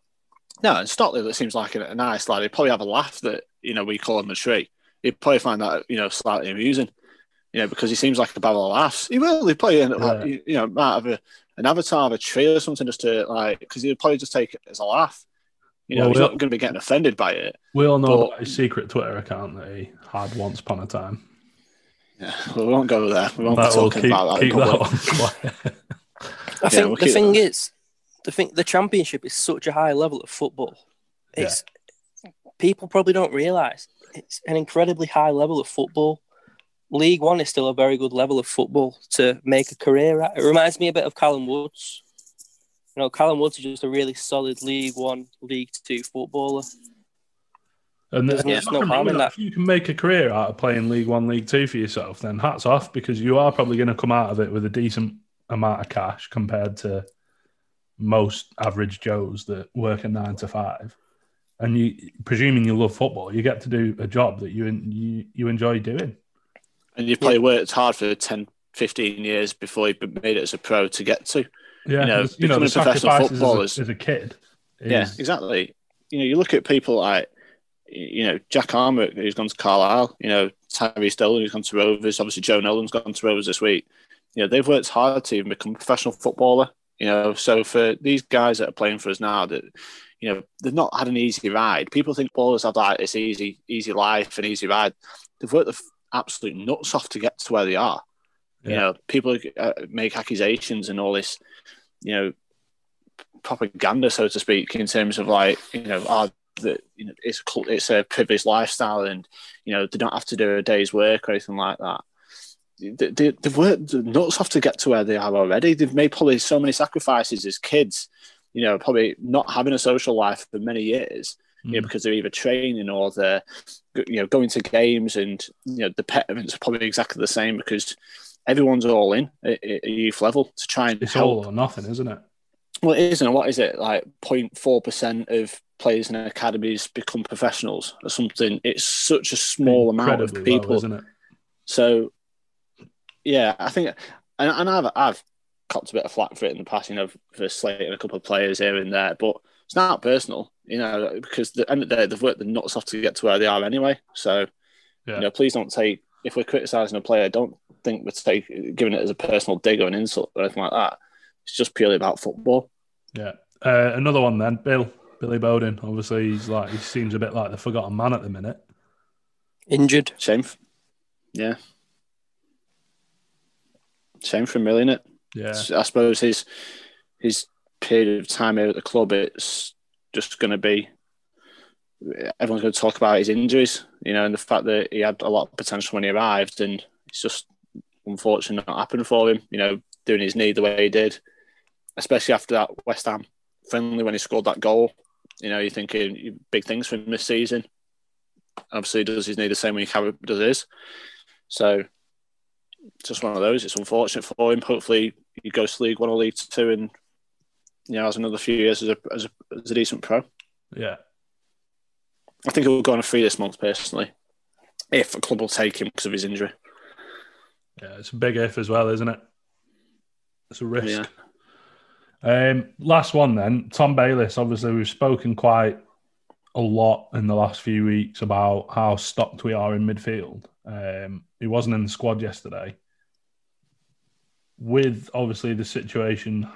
No, and Stockley that seems like a, a nice lad. He'd probably have a laugh that you know we call him a tree. He'd probably find that you know slightly amusing, you know, because he seems like a barrel of laughs. He will. He'd probably end up, Yeah. you you know, might have a, an avatar of a tree or something just to like because he'd probably just take it as a laugh. You know, Well, he's we'll- not going to be getting offended by it. We all know But- about his secret Twitter account that he had once upon a time. Yeah, well, we won't go there. We won't That be talking keep, about that. keep that public. on quiet. I Yeah, think we'll the thing that. is, the thing the championship is such a high level of football. It's people probably don't realise it's an incredibly high level of football. League One is still a very good level of football to make a career at. It reminds me a bit of Callum Woods. You know, Callum Woods is just a really solid League One, League Two footballer. And There's there's no harm in that. If you can make a career out of playing League One, League Two for yourself, then hats off because you are probably going to come out of it with a decent amount of cash compared to most average Joes that work a nine to five. And you, presuming you love football, you get to do a job that you you, you enjoy doing. And you've probably worked hard for 10, 15 years before you made it as a pro to get to. Yeah, You know, you know, the becoming professional sacrifices as a, as a kid. is- Yeah, exactly. You know, you look at people like, you know, Jack Armer, who's gone to Carlisle, you know, Tyrese Dillon, who's gone to Rovers, obviously Joe Nolan's gone to Rovers this week. You know, they've worked hard to even become a professional footballer, you know. So for these guys that are playing for us now, that, you know, they've not had an easy ride. People think ballers have like this easy, easy life and easy ride. They've worked the absolute nuts off to get to where they are. You know, people uh, make accusations and all this, you know, propaganda, so to speak, in terms of like, you know, ah, that you know, it's a it's a privileged lifestyle, and you know, they don't have to do a day's work or anything like that. They, they, they've worked nuts off to get to where they are already. They've made probably so many sacrifices as kids, you know, probably not having a social life for many years, you know, Mm. because they're either training or they're, you know, going to games, and you know, the parents are probably exactly the same because everyone's all in at, at a youth level to try and It's help all or nothing, isn't it? well, it isn't. What is it? Like 0.4 percent of players in academies become professionals or something. It's such a small amount of Incredibly low, people. isn't it? so, yeah, I think, and, and I've I've copped a bit of flack for it in the past, you know, for slating a couple of players here and there, but it's not personal, you know, because the end of the day they've worked the nuts off to get to where they are anyway. So, Yeah. you know, please don't take if we're criticising a player, don't think we're take, giving it as a personal dig or an insult or anything like that. It's just purely about football. Yeah. Uh, another one then, Bill. Billy Bodin. Obviously, he's like he seems a bit like the forgotten man at the minute. Injured. Shame. Yeah. Same for him, really, isn't it? Yeah. I suppose his his period of time here at the club, it's just going to be everyone's going to talk about his injuries, you know, and the fact that he had a lot of potential when he arrived, and it's just unfortunate not happened for him. You know, doing his knee the way he did, especially after that West Ham friendly when he scored that goal. You know, you're thinking big things for him this season. Obviously, does his knee the same when he does his. So, just one of those. It's unfortunate for him. Hopefully, he goes to League One or League Two, and you know, has another few years as a as a, as a decent pro. Yeah. I think he'll go on a free this month personally, if a club will take him because of his injury. Yeah, it's a big if as well, isn't it? It's a risk. Yeah. Um, last one then, Tom Bayliss. Obviously, we've spoken quite a lot in the last few weeks about how stocked we are in midfield. Um, he wasn't in the squad yesterday. With obviously the situation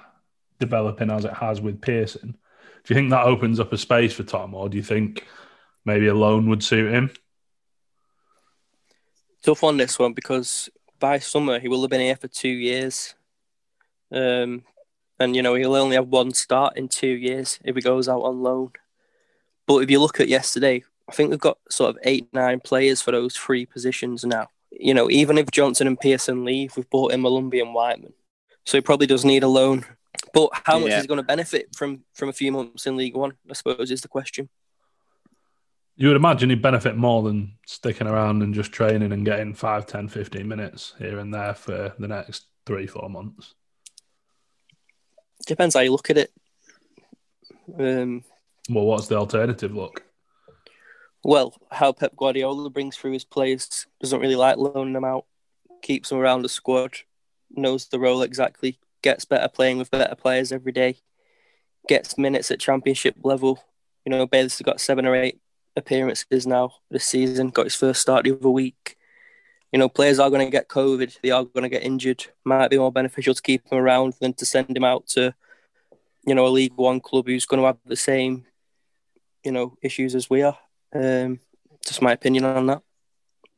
developing as it has with Pearson, do you think that opens up a space for Tom, or do you think maybe a loan would suit him? Tough on this one because by summer he will have been here for two years. Um, and you know he'll only have one start in two years if he goes out on loan. But if you look at yesterday, I think we've got sort of eight, nine players for those three positions now. You know, even if Johnson and Pearson leave, we've bought in Molumby and Whiteman, so he probably does need a loan. But how much yeah. is he going to benefit from from a few months in League One? I suppose is the question. You would imagine he'd benefit more than sticking around and just training and getting 5, 10, 15 minutes here and there for the next three, four months. Depends how you look at it. Um, well, what's the alternative look? Well, how Pep Guardiola brings through his players doesn't really like loaning them out, keeps them around the squad, knows the role exactly, gets better playing with better players every day, gets minutes at championship level. You know, Bayliss has got seven or eight appearances now this season, got his first start the other week. You know, players are going to get COVID, they are going to get injured. Might be more beneficial to keep him around than to send him out to, you know, a League One club who's going to have the same, you know, issues as we are. Um, just my opinion on that.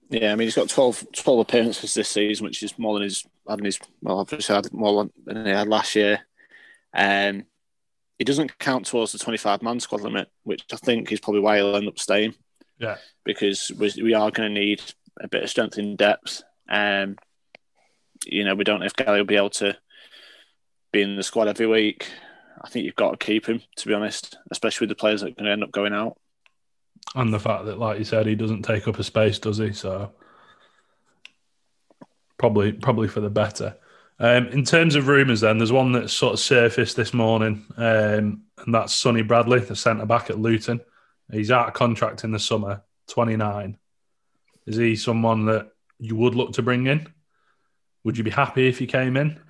Yeah, I mean, he's got 12, 12 appearances this season, which is more than his having his well, obviously had more than he had last year. Um, he doesn't count towards the 25 man squad limit, which I think is probably why he'll end up staying. Yeah. Because we are going to need a bit of strength in depth. Um, you know, we don't know if Galley will be able to be in the squad every week. I think you've got to keep him, to be honest, especially with the players that are going to end up going out. And the fact that, like you said, he doesn't take up a space, does he? So probably, probably for the better. Um, in terms of rumours, then there's one that sort of surfaced this morning, um, and that's Sonny Bradley, the centre back at Luton. He's out of contract in the summer, 29. Is he someone that you would look to bring in? Would you be happy if he came in?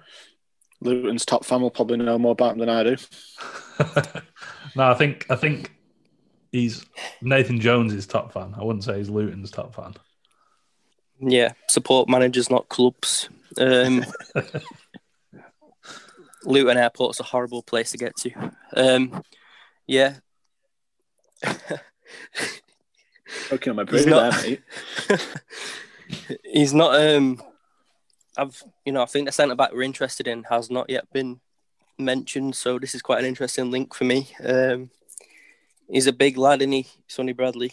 Luton's top fan will probably know more about him than I do. no, I think I think he's Nathan Jones' is top fan. I wouldn't say he's Luton's top fan. Yeah, support managers, not clubs. Um, Luton Airport's a horrible place to get to. Um, yeah. okay, my he's not, there, mate. he's not. Um, I've you know I think the centre back we're interested in has not yet been mentioned, so this is quite an interesting link for me. Um, he's a big lad, isn't he, Sonny Bradley?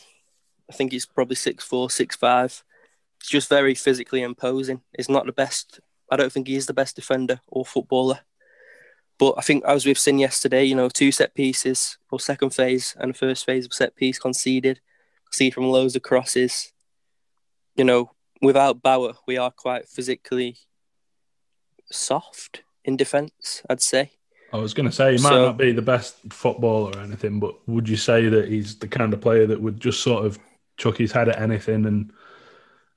I think he's probably six four, six five. Just very physically imposing. He's not the best. I don't think he is the best defender or footballer. But I think as we've seen yesterday, you know, two set pieces or second phase and first phase of set piece conceded, see from loads of crosses. You know, without Bauer, we are quite physically soft in defence, I'd say. I was going to say he might so, not be the best footballer or anything, but would you say that he's the kind of player that would just sort of chuck his head at anything and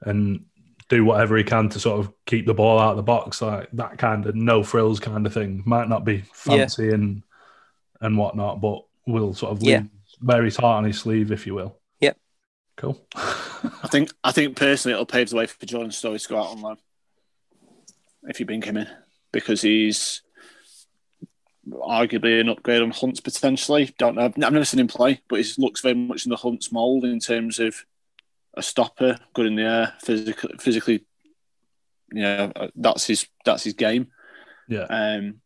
and do whatever he can to sort of keep the ball out of the box, like that kind of no frills kind of thing. Might not be fancy yeah. and and whatnot, but will sort of yeah. wear his heart on his sleeve, if you will. Yep. Cool. I think I think personally it'll pave the way for Jordan Storey to go out on loan if you bring him in because he's arguably an upgrade on Hunt's potentially. Don't know. I've never seen him play, but he looks very much in the Hunt's mould in terms of a stopper, good in the air, physically, physically, You know, that's his that's his game. Yeah. Um.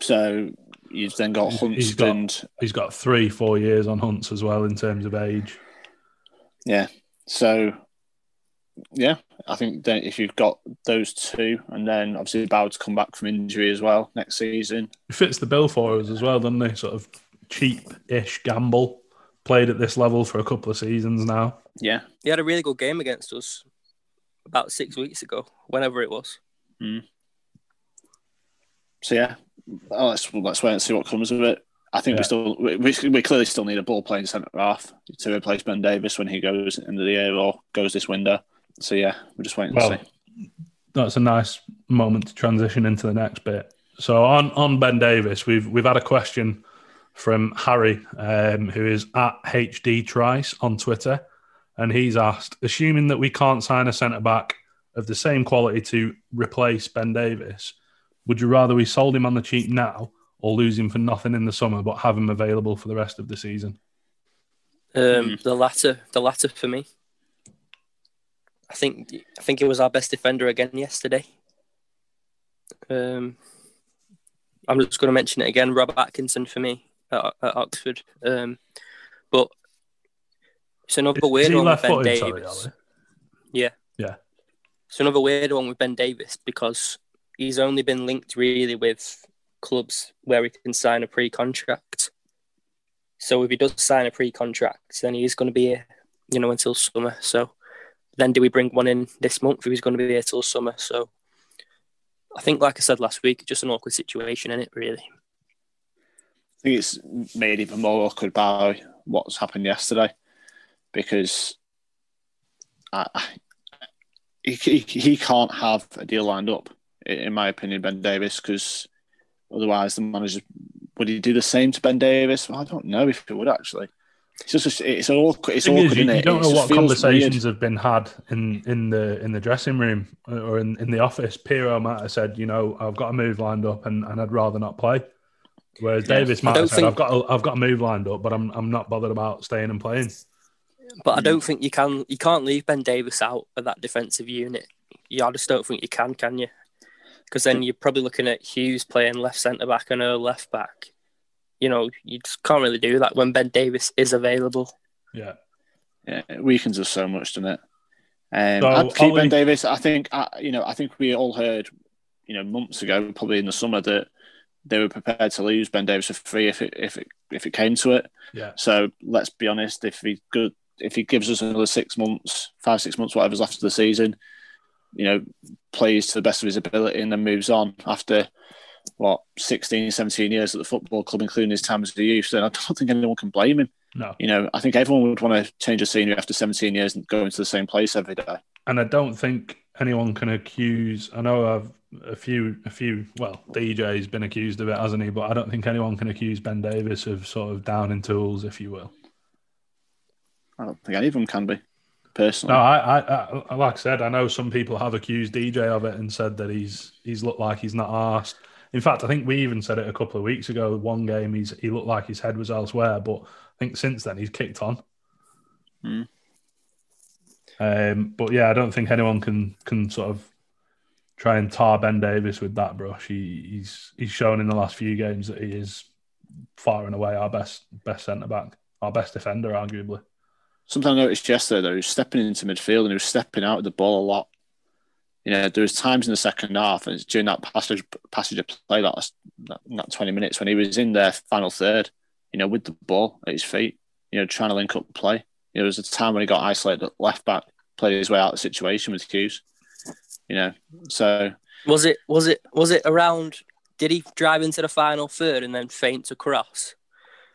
So you've then got Hunts he's got- and He's got three, four years on Hunts as well in terms of age. yeah. So yeah, I think then if you've got those two, and then obviously Bowd to come back from injury as well next season. He fits the bill for us as well, doesn't he? Sort of cheap-ish gamble. Played at this level for a couple of seasons now. Yeah, He had a really good game against us about six weeks ago, whenever it was. Hmm. So yeah, oh, let's let's wait and see what comes of it. I think Yeah. we still we, we, we clearly still need a ball playing centre half to replace Ben Davies when he goes into the year or goes this window. So yeah, we're just waiting Well, to see. that's a nice moment to transition into the next bit. So on on Ben Davies, we've we've had a question from Harry, um, who is at HD Trice on Twitter, and he's asked, assuming that we can't sign a centre back of the same quality to replace Ben Davies, would you rather we sold him on the cheap now or lose him for nothing in the summer, but have him available for the rest of the season? Um, The latter, the latter for me. I think I think it was our best defender again yesterday. Um, I'm just going to mention it again. Rob Atkinson for me at, at Oxford. Um, but it's another Is weird one with Ben left-footed, sorry, Davies. Yeah, Yeah. it's another weird one with Ben Davies because he's only been linked really with clubs where he can sign a pre-contract. So if he does sign a pre-contract, then he's going to be here, you know, until summer. So then do we bring one in this month if he's going to be here till summer? So I think, like I said last week, just an awkward situation in it, really. Think it's made even more awkward by what's happened yesterday because I, he, he, he can't have a deal lined up, in my opinion, Ben Davies, because otherwise the manager would he do the same to Ben Davies? Well, I don't know if it would actually. It's just a, it's awkward. It's is, you, isn't you it? don't It know what conversations weird. have been had in, in the in the dressing room uh, or in, in the office. Piero might have said, you know, I've got a move lined up and, and I'd rather not play. Whereas Yeah. Davis might have said, think- I've got a, I've got a move lined up, but I'm I'm not bothered about staying and playing. But I don't think you can. You can't leave Ben Davies out of that defensive unit. Yeah, I just don't think you can. Can you? Because then you're probably looking at Hughes playing left centre back and a left back. You know, you just can't really do that when Ben Davies is available. Yeah. Yeah, it weakens us so much, doesn't it? Um, So, I'd keep Ollie- Ben Davies. I think I, you know. I think we all heard, you know, months ago, probably in the summer, that they were prepared to lose Ben Davies for free if it if it if it came to it. Yeah. So let's be honest. If he good, if he gives us another six months, five six months, whatever's left of the season, you know, plays to the best of his ability and then moves on after what 16, 17 years at the football club, including his time as a youth, then I don't think anyone can blame him. No. You know, I think everyone would want to change a scenery after 17 years and go into the same place every day. And I don't think anyone can accuse. I know I've a few, a few. Well, DJ's been accused of it, hasn't he? But I don't think anyone can accuse Ben Davies of sort of downing tools, if you will. I don't think any of them can be, personally. No, I, I, I, like I said, I know some people have accused DJ of it and said that he's he's looked like he's not asked. In fact, I think we even said it a couple of weeks ago. One game, he's he looked like his head was elsewhere, but I think since then he's kicked on. Hmm. Um, but yeah, I don't think anyone can can sort of try and tar Ben Davies with that brush. He, he's he's shown in the last few games that he is far and away our best best centre back, our best defender, arguably. Something I noticed yesterday, though, he was stepping into midfield and he was stepping out of the ball a lot. You know, there was times in the second half, and it's during that passage passage of play, that, that, 20 minutes, when he was in their final third, you know, with the ball at his feet, you know, trying to link up play. You know, there was a time when he got isolated at left back, played his way out of the situation with Hughes. You know, so Was it? Was it? Was it around? Did he drive into the final third and then feint across?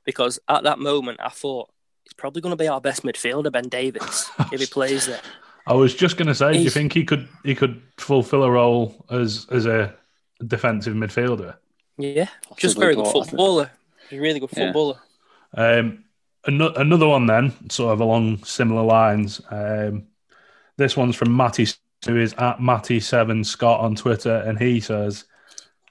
Because at that moment, I thought he's probably going to be our best midfielder, Ben Davies, if he plays there. I was just going to say, do you think he could he could fulfill a role as as a defensive midfielder? Yeah, just Possibly, very good but footballer. He's a really good Yeah. footballer. Um, ano- another one then, sort of along similar lines. Um, this one's from Matty, who is at Matty7 Scott on Twitter, and he says,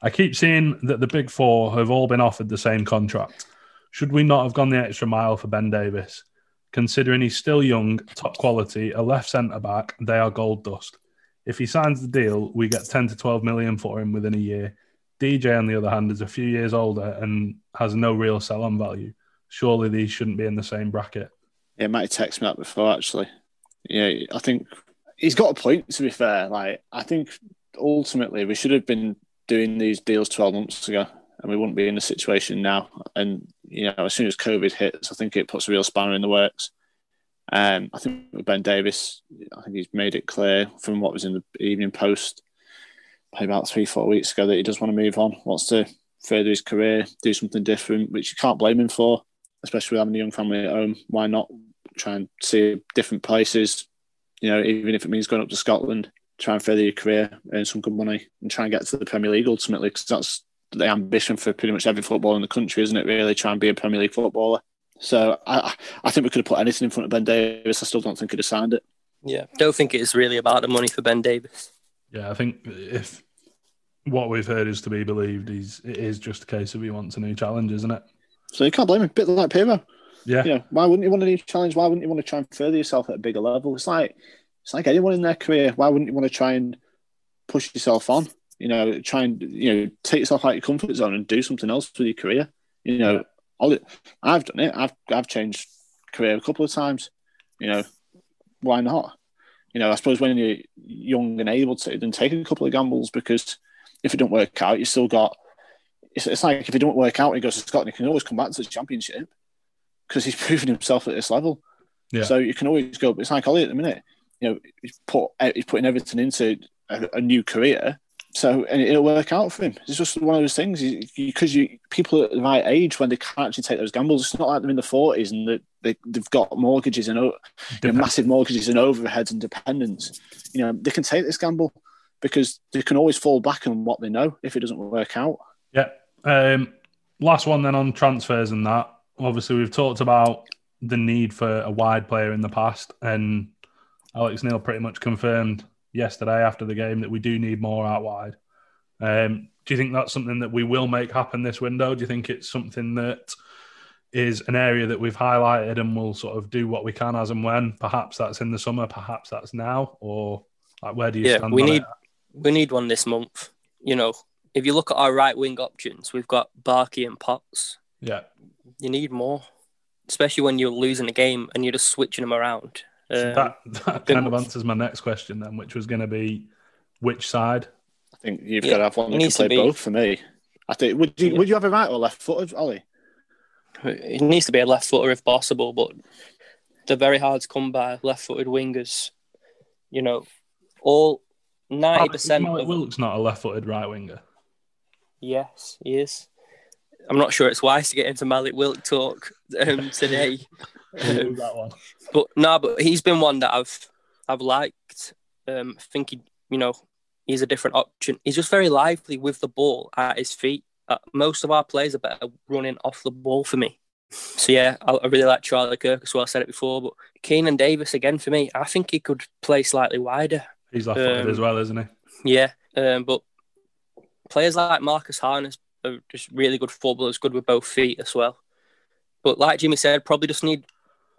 I keep seeing that the big four have all been offered the same contract. Should we not have gone the extra mile for Ben Davies? Considering he's still young, top quality, a left centre back, they are gold dust. If he signs the deal, we get 10 to 12 million for him within a year. DJ, on the other hand, is a few years older and has no real sell on value. Surely these shouldn't be in the same bracket. Yeah, Matty texted me that before actually. Yeah, I think he's got a point to be fair. Like, I think ultimately we should have been doing these deals 12 months ago and we wouldn't be in the situation now. And, you know, as soon as COVID hits, I think it puts a real spanner in the works. Um, I think with Ben Davies, I think he's made it clear from what was in the Evening Post about three, four weeks ago that he does want to move on, wants to further his career, do something different, which you can't blame him for, especially with having a young family at home. Why not try and see different places? You know, even if it means going up to Scotland, try and further your career, earn some good money, and try and get to the Premier League ultimately, because that's the ambition for pretty much every footballer in the country, isn't it? Really, try and be a Premier League footballer. So I, I think we could have put anything in front of Ben Davies. I still don't think he'd have signed it. Yeah, don't think it's really about the money for Ben Davies. Yeah, I think if what we've heard is to be believed, he's it is just a case of he wants a new challenge, isn't it? So you can't blame him. A bit like Pirro. Yeah. You know, why wouldn't you want a new challenge? Why wouldn't you want to try and further yourself at a bigger level? It's like it's like anyone in their career. Why wouldn't you want to try and push yourself on? You know, try and you know take yourself out of your comfort zone and do something else with your career. You know, all it, I've done it. I've I've changed career a couple of times. You know, why not? You know, I suppose when you're young and able to, then take a couple of gambles because if it don't work out, you still got. It's, it's like if it don't work out he goes to Scotland, he can always come back to the championship because he's proven himself at this level. Yeah. So you can always go. It's like Ollie at the minute. You know, he's put he's putting everything into a, a new career. So and it'll work out for him. It's just one of those things because you, you, people at the right age when they can't actually take those gambles. It's not like they're in the forties and they, they they've got mortgages and you know, massive mortgages and overheads and dependents. You know they can take this gamble because they can always fall back on what they know if it doesn't work out. Yeah. Um, last one then on transfers and that. Obviously, we've talked about the need for a wide player in the past, and Alex Neil pretty much confirmed yesterday after the game that we do need more out wide. Um, do you think that's something that we will make happen this window? Do you think it's something that is an area that we've highlighted and we'll sort of do what we can as and when? Perhaps that's in the summer, perhaps that's now, or like where do you yeah, stand? we need it? we need one this month. You know, if you look at our right wing options, we've got Barkey and Potts. Yeah, you need more, especially when you're losing a game and you're just switching them around. So Um, that that kind of answers my next question then, which was going to be which side? I think you've Yeah, got to have one it that can needs to play be- both for me. I think would you Yeah. would you have a right or left footed, Ollie? It needs to be a left footer if possible, but they're very hard to come by. Left footed wingers, you know, all ninety percent. Mallik Wilks not a left-footed right winger. Yes, he is. I'm not sure it's wise to get into Malik Wilk talk um, today, Um, do that one. but no, but he's been one that I've I've liked. Um, I think he, you know, he's a different option. He's just very lively with the ball at his feet. Uh, most of our players are better running off the ball for me. So yeah, I, I really like Charlie Kirk as well. I said it before, but Keinan Davis again for me. I think he could play slightly wider. He's left-footed um, as well, isn't he? Yeah, um, but players like Marcus Harness are just really good footballers, good with both feet as well. But like Jimmy said, probably just need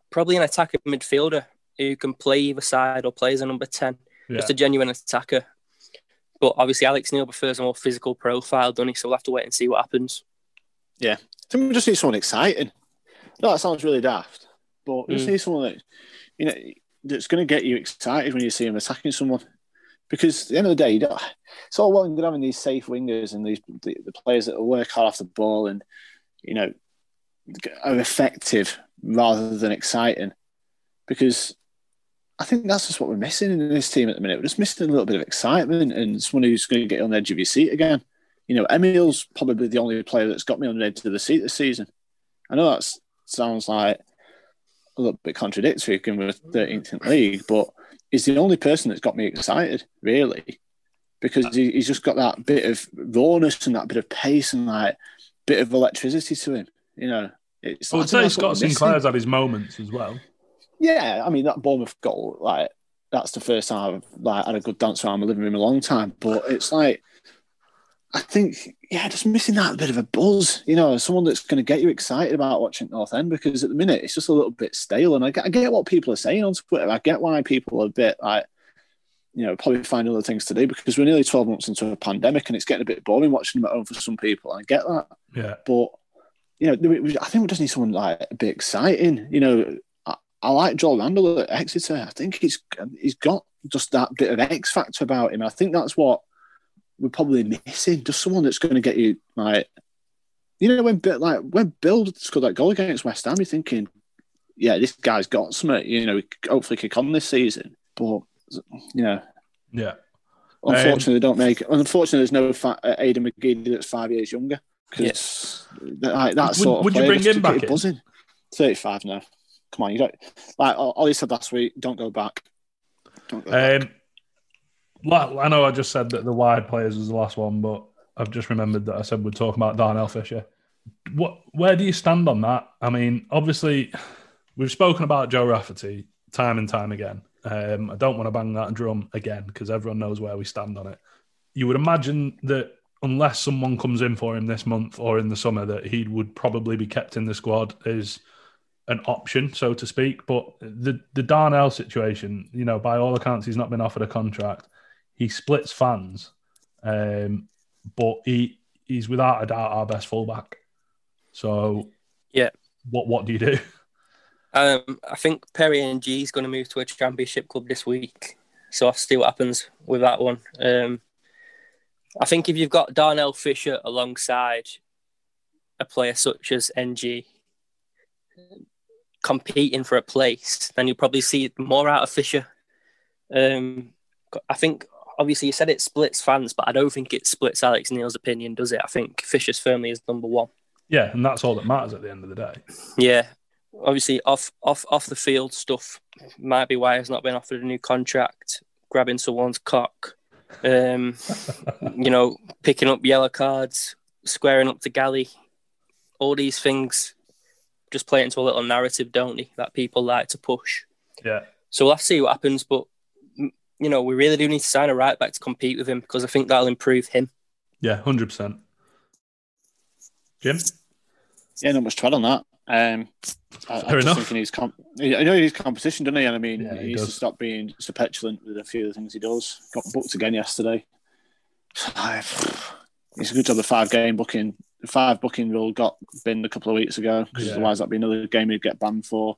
probably an attacking midfielder who can play either side or play as a number ten, Yeah. just a genuine attacker. But obviously, Alex Neil prefers a more physical profile, doesn't he? So we'll have to wait and see what happens. I think we just need someone exciting. No, that sounds really daft, but we just Mm. need someone that you know that's going to get you excited when you see him attacking someone. Because at the end of the day, you don't, it's all well and good having these safe wingers and these the, the players that will work hard off the ball and you know are effective rather than exciting. Because I think that's just what we're missing in this team at the minute. We're just missing a little bit of excitement and someone who's going to get on the edge of your seat again. You know, Emil's probably the only player that's got me on the edge of the seat this season. I know that sounds like a little bit contradictory given we're 13th in league, but he's the only person that's got me excited, really, because he, he's just got that bit of rawness and that bit of pace and like bit of electricity to him. You know, it's I would say Scott. Sinclair's had his moments as well. Yeah, I mean that Bournemouth goal, like that's the first time I've like had a good dance around my living room in a long time. But it's like I think, yeah, just missing that bit of a buzz, you know, someone that's going to get you excited about watching North End because at the minute it's just a little bit stale. And I get, I get what people are saying on Twitter. I get why people are a bit like you know, probably find other things to do because we're nearly 12 months into a pandemic and it's getting a bit boring watching them at home for some people. I get that. Yeah. But, you know, I think we just need someone like a bit exciting. You know, I, I like Joel Randall at Exeter. I think he's he's got just that bit of X factor about him. I think that's what we're probably missing. Just someone that's going to get you like, you know, when like when Bill scored that goal against West Ham, you're thinking, yeah, this guy's got something. You know, hopefully kick on this season. But you know, yeah. Unfortunately, um, they don't make. Unfortunately, there's no fa- uh, Aiden McGeady that's five years younger because yeah. like, that sort of would you bring him back? Buzzing. Thirty-five now. Come on, you don't like Ollie said last week. Don't go back. Don't go um, back. I know I just said that the wide players was the last one, but I've just remembered that I said we'd talk about Darnell Fisher. What? Where do you stand on that? I mean, obviously, we've spoken about Joe Rafferty time and time again. Um, I don't want to bang that drum again because everyone knows where we stand on it. You would imagine that unless someone comes in for him this month or in the summer, that he would probably be kept in the squad as an option, so to speak. But the the Darnell situation, you know, by all accounts, he's not been offered a contract. He splits fans, um, but he he's without a doubt our best fullback. So, yeah, what what do you do? Um, I think Perry Ng is going to move to a championship club this week, so I'll see what happens with that one. Um, I think if you've got Darnell Fisher alongside a player such as Ng competing for a place, then you'll probably see more out of Fisher. Um, I think obviously you said it splits fans, but I don't think it splits Alex Neil's opinion, does it? I think Fisher's firmly is number one. Yeah, and that's all that matters at the end of the day. Yeah, obviously off off off the field stuff might be why he's not been offered a new contract, grabbing someone's cock, um, you know, picking up yellow cards, squaring up to galley, all these things just play into a little narrative, don't they? That people like to push. Yeah. So we'll have to see what happens, but you know, we really do need to sign a right back to compete with him because I think that'll improve him. Yeah, hundred percent. Jim. Yeah, not much tread on that. Um, I, Fair I enough. Thinking he's com- I know he's competition, doesn't he? And I mean, yeah, he, he needs to stop being so petulant with a few of the things he does. Got booked again yesterday. It's a good job the five game booking, five booking rule got binned a couple of weeks ago because yeah. otherwise that'd be another game he'd get banned for.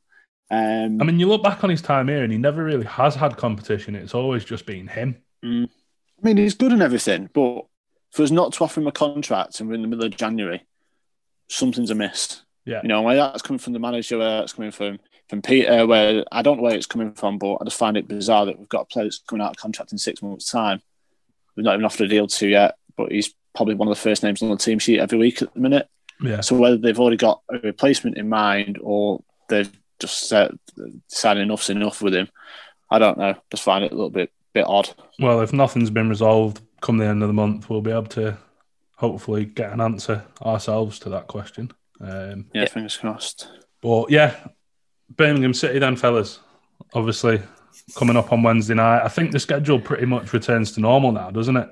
Um, I mean, you look back on his time here, and he never really has had competition. It's always just been him. Mm. I mean, he's good and everything, but for us not to offer him a contract and we're in the middle of January, something's amiss. Yeah. You know, where that's coming from the manager, where that's coming from from Peter, where I don't know where it's coming from, but I just find it bizarre that we've got a player that's coming out of contract in six months' time. We've not even offered a deal to yet, but he's probably one of the first names on the team sheet every week at the minute. Yeah. So whether they've already got a replacement in mind or they've just said decided enough's enough with him, I don't know. Just find it a little bit bit odd. Well, if nothing's been resolved come the end of the month, we'll be able to hopefully get an answer ourselves to that question. Um, yeah, fingers crossed. But yeah, Birmingham City then, fellas. Obviously, coming up on Wednesday night. I think the schedule pretty much returns to normal now, doesn't it?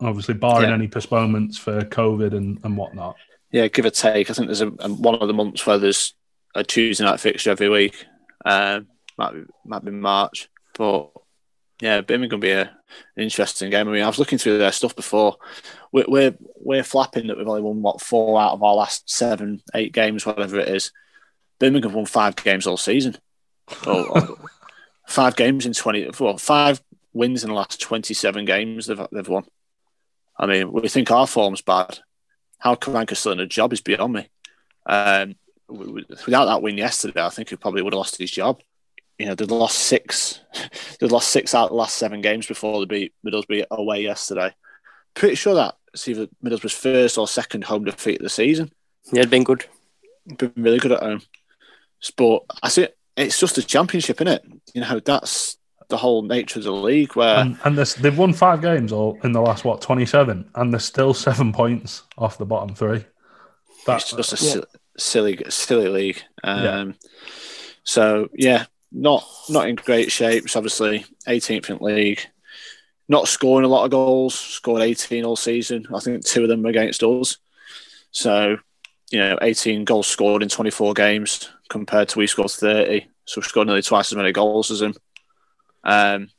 Obviously, barring yeah. any postponements for COVID and, and whatnot. Yeah, give or take. I think there's a, a, one of the months where there's a Tuesday night fixture every week. Um, might be might be March, but yeah, Birmingham be a, an interesting game. I mean, I was looking through their stuff before. We're, we're, we're flapping that we've only won what four out of our last seven, eight games, whatever it is. Birmingham won five games all season. oh, five games in twenty. Well, five wins in the last twenty-seven games they've they've won. I mean, we think our form's bad. How Karanka's still in a job is beyond me. Um, without that win yesterday, I think he probably would have lost his job you know, they'd lost six. They'd lost six out of the last seven games before they beat Middlesbrough away yesterday. Pretty sure that it's either Middlesbrough's first or second home defeat of the season. Yeah, it'd been good. Been really good at home. But I see it's just a championship, isn't it? You know, that's the whole nature of the league. Where and, and this, they've won five games all in the last what twenty seven, and they're still seven points off the bottom three. That's just a yeah. Silly, silly league. Um, yeah. So yeah, not not in great shape. Obviously 18th in league. Not scoring a lot of goals. Scored 18 all season. I think two of them were against us. So, you know, 18 goals scored in 24 games compared to we scored 30. So we scored nearly twice as many goals as him. Um,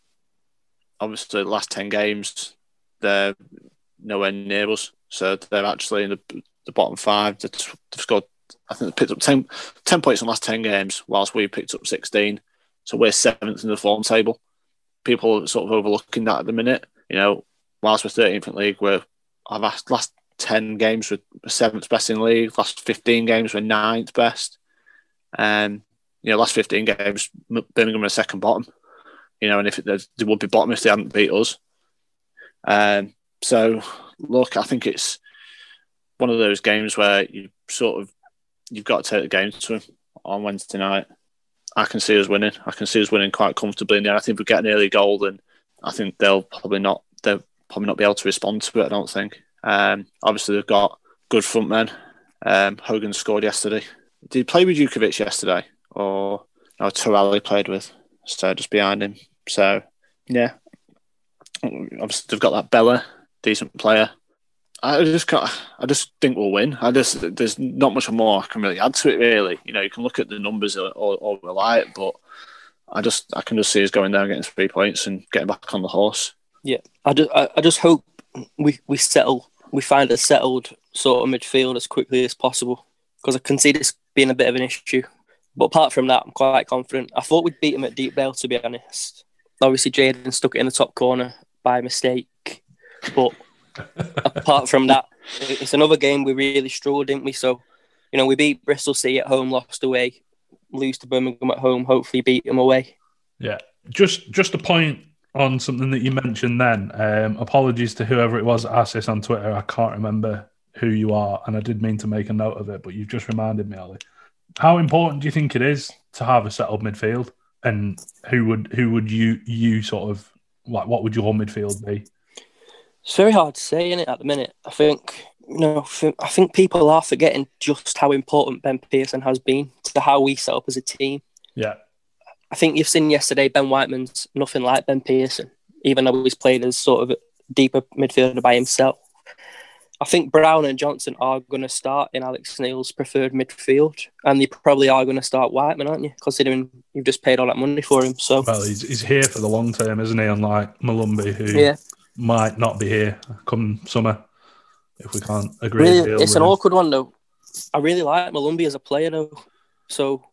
obviously the last ten games they're nowhere near us, so they're actually in the, the bottom five. They've scored, I think they picked up 10, 10 points in the last ten games, whilst we picked up sixteen. So we're seventh in the form table. People are sort of overlooking that at the minute. You know, whilst we're 13th in the league, we're our last, last 10 games were seventh best in league. Last 15 games were ninth best. Um, you know, last 15 games, Birmingham were second bottom. You know, and if it, they would be bottom if they hadn't beat us. Um, so, look, I think it's one of those games where you sort of you've got to take the game to them on Wednesday night. I can see us winning. I can see us winning quite comfortably. And I think we get an early goal, then I think they'll probably not they'll probably not be able to respond to it. I don't think. Um, obviously, they've got good front men. Um, Hogan scored yesterday. Did he play with Jutkiewicz yesterday, or no? Torelli played with, so just behind him. So yeah, obviously they've got that Bela, decent player. I just can't, I just think we'll win. I just there's not much more I can really add to it. Really, you know, you can look at the numbers or, or, rely it, but I just I can just see us going there, getting three points, and getting back on the horse. Yeah, I just I, I just hope we we settle we find a settled sort of midfield as quickly as possible because I can see this being a bit of an issue. But apart from that, I'm quite confident. I thought we'd beat him at Deepdale, to be honest. Obviously, Jayden stuck it in the top corner by mistake. But apart from that, it's another game we really struggled, didn't we? So, you know, we beat Bristol City at home, lost away, lose to Birmingham at home, hopefully beat them away. Yeah. Just just a point on something that you mentioned then. Um, apologies to whoever it was that asked this on Twitter. I can't remember who you are, and I did mean to make a note of it, but you've just reminded me, Ollie. How important do you think it is to have a settled midfield? And who would who would you you sort of like what would your midfield be? It's very hard to say, in it at the minute. I think you know, I think people are forgetting just how important Ben Pearson has been to how we set up as a team. Yeah. I think you've seen yesterday Ben Whiteman's nothing like Ben Pearson, even though he's played as sort of a deeper midfielder by himself. I think Browne and Johnson are going to start in Alex Neil's preferred midfield, and they probably are going to start Whiteman, aren't you? Considering you've just paid all that money for him. So well, he's, he's here for the long term, isn't he? Unlike Molumby, who yeah. Might not be here come summer if we can't agree. Really, it's an him. awkward one though. I really like Molumby as a player though, so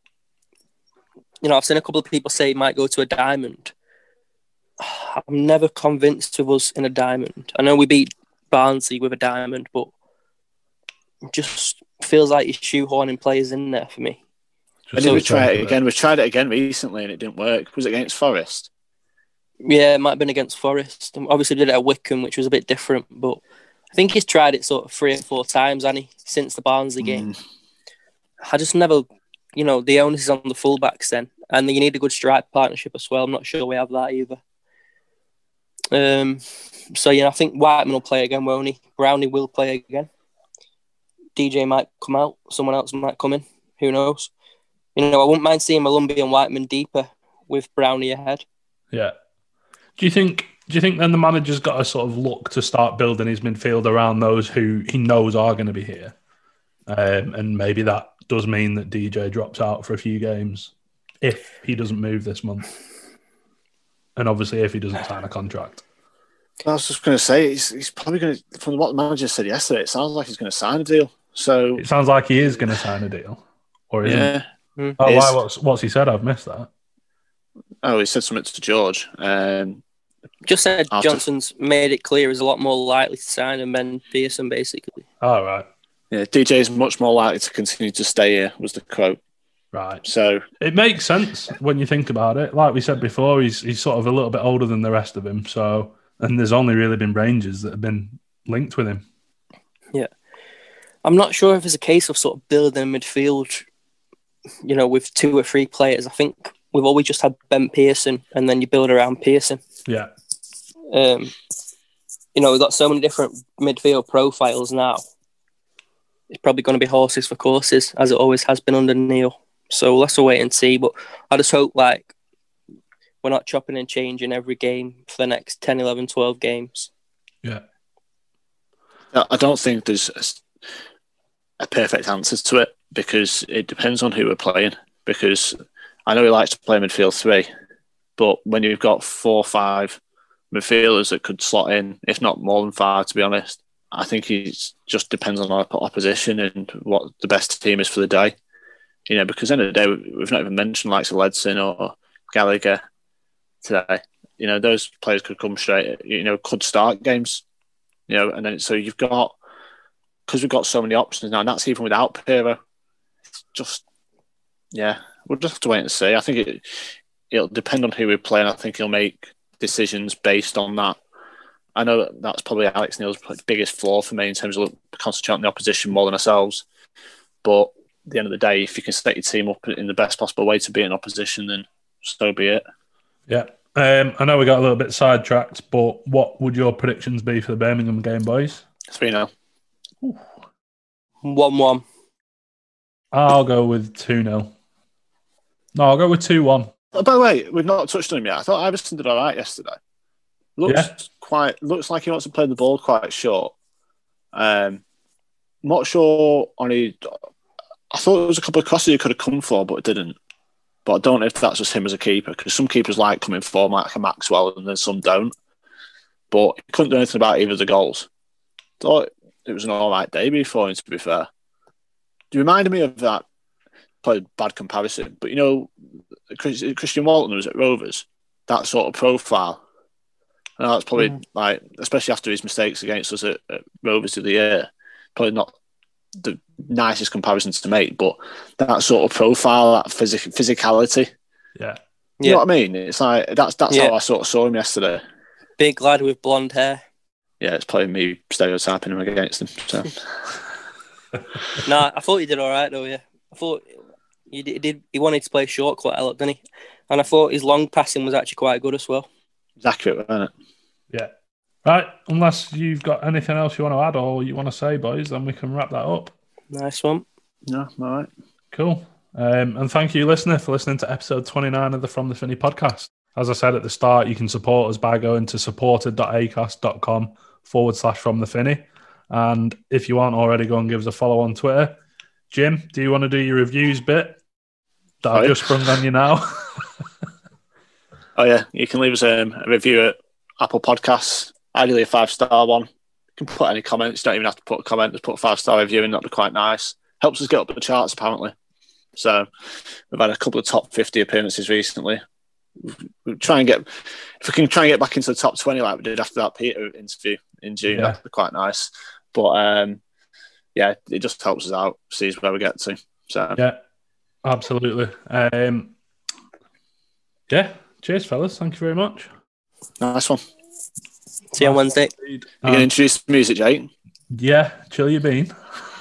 you know I've seen a couple of people say he might go to a diamond. I'm never convinced of us in a diamond. I know we beat Barnsley with a diamond, but just feels like he's shoehorning players in there for me. When did we try it again? We tried it again recently and it didn't work. Was it against Forest? Yeah, it might have been against Forest. Obviously, did it at Wycombe, which was a bit different, but I think he's tried it sort of three or four times, and he since the Barnsley game. Mm. I just never, you know, the onus is on the fullbacks then, and you need a good strike partnership as well. I'm not sure we have that either. Um, so yeah, I think Whiteman will play again, won't he? Brownie will play again. DJ might come out. Someone else might come in. Who knows? You know, I wouldn't mind seeing Molumby and Whiteman deeper with Brownie ahead. Yeah. Do you think? Do you think then the manager's got to sort of look to start building his midfield around those who he knows are going to be here, um, and maybe that does mean that DJ drops out for a few games if he doesn't move this month, and obviously if he doesn't sign a contract. I was just going to say he's, he's probably going to. From what the manager said yesterday, it sounds like he's going to sign a deal. So it sounds like he is going to sign a deal, or isn't? Yeah. Mm. Oh, why? What's what's he said? I've missed that. Oh, he said something to George. Um, Just said after... Johnson's made it clear he's a lot more likely to sign than Ben Pearson, basically. All oh, right. Yeah, DJ is much more likely to continue to stay here. Was the quote. Right. So it makes sense when you think about it. Like we said before, he's he's sort of a little bit older than the rest of him. So and there's only really been Rangers that have been linked with him. Yeah, I'm not sure if it's a case of sort of building a midfield, you know, with two or three players. I think we've always just had Ben Pearson, and then you build around Pearson. Yeah. Um, you know, we've got so many different midfield profiles now. It's probably going to be horses for courses, as it always has been under Neil. So let's wait and see. But I just hope, like, we're not chopping and changing every game for the next 10, 11, 12 games. Yeah. I don't think there's a, a perfect answer to it because it depends on who we're playing. Because I know he likes to play midfield three, but when you've got four five midfielders that could slot in, if not more than five, to be honest. I think it just depends on our opposition and what the best team is for the day. You know, because end of the day, we've not even mentioned likes of Ledson or Gallagher today. You know, those players could come straight. You know, could start games. You know, and then so you've got because we've got so many options now, and that's even without. It's just yeah, we'll just have to wait and see. I think it it'll depend on who we play, and I think he'll make decisions based on that. I know that that's probably Alex Neil's biggest flaw for me in terms of concentrating on the opposition more than ourselves. But at the end of the day, if you can set your team up in the best possible way to be in opposition, then so be it. Yeah. Um, I know we got a little bit sidetracked, but what would your predictions be for the Birmingham game, boys? 3 0. 1 1. I'll go with 2 0. No, I'll go with 2 1. Oh, by the way, we've not touched on him yet. I thought Iversen did all right yesterday. Looks Yeah. quite looks like he wants to play the ball quite short. Um, not sure on he. I thought there was a couple of crosses he could have come for, but it didn't. But I don't know if that's just him as a keeper because some keepers like coming for like a Maxwell and then some don't. But he couldn't do anything about either of the goals. Thought it was an all right debut for him. To be fair, you reminded me of that. Probably bad comparison, but you know, Chris- Christian Walton was at Rovers. That sort of profile. And that's probably mm. like, especially after his mistakes against us at, at Rovers of the year, probably not the nicest comparison to make, but that sort of profile, that physic- physicality. Yeah. You know what I mean? It's like that's that's Yeah. how I sort of saw him yesterday. Big lad with blonde hair. Yeah, it's probably me stereotyping him against him. So nah, I thought he did all right though. Yeah, I thought he did. He, did, he wanted to play short quite a lot, didn't he? And I thought his long passing was actually quite good as well. it's accurate, wasn't it? Yeah. Right. Unless you've got anything else you want to add or you want to say, boys, then we can wrap that up. Nice one. No, all right. Cool. Um, and thank you, listener, for listening to episode 29 of the From the Finney podcast. As I said at the start, you can support us by going to supporter.acast.com forward slash from the Finney. And if you aren't already, go and give us a follow on Twitter. Jim, do you want to do your reviews bit that I've just sprung on you now? Oh yeah, you can leave us um, a review at Apple Podcasts. Ideally, a five star one. You can put any comments. You don't even have to put a comment. Just put a five star review, and that'd be quite nice. Helps us get up the charts apparently. So we've had a couple of top fifty appearances recently. We'll try and get if we can try and get back into the top twenty like we did after that Peter interview in June. Yeah. That'd be quite nice. But um, yeah, it just helps us out. Sees where we get to. So yeah, absolutely. Um, yeah. Cheers, fellas. Thank you very much. nice one. See you on Wednesday. You Um, can introduce music, Jake. Yeah, chill your bean.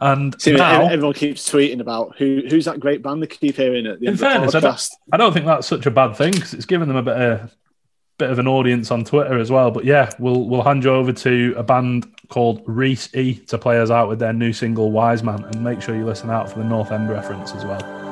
and See, now, everyone keeps tweeting about who who's that great band they keep hearing at the in end fairness, of the don't, podcast. I don't think that's such a bad thing because it's given them a bit of bit of an audience on Twitter as well. But yeah, we'll we'll hand you over to a band called Reese E to play us out with their new single Wise Man, and make sure you listen out for the North End reference as well.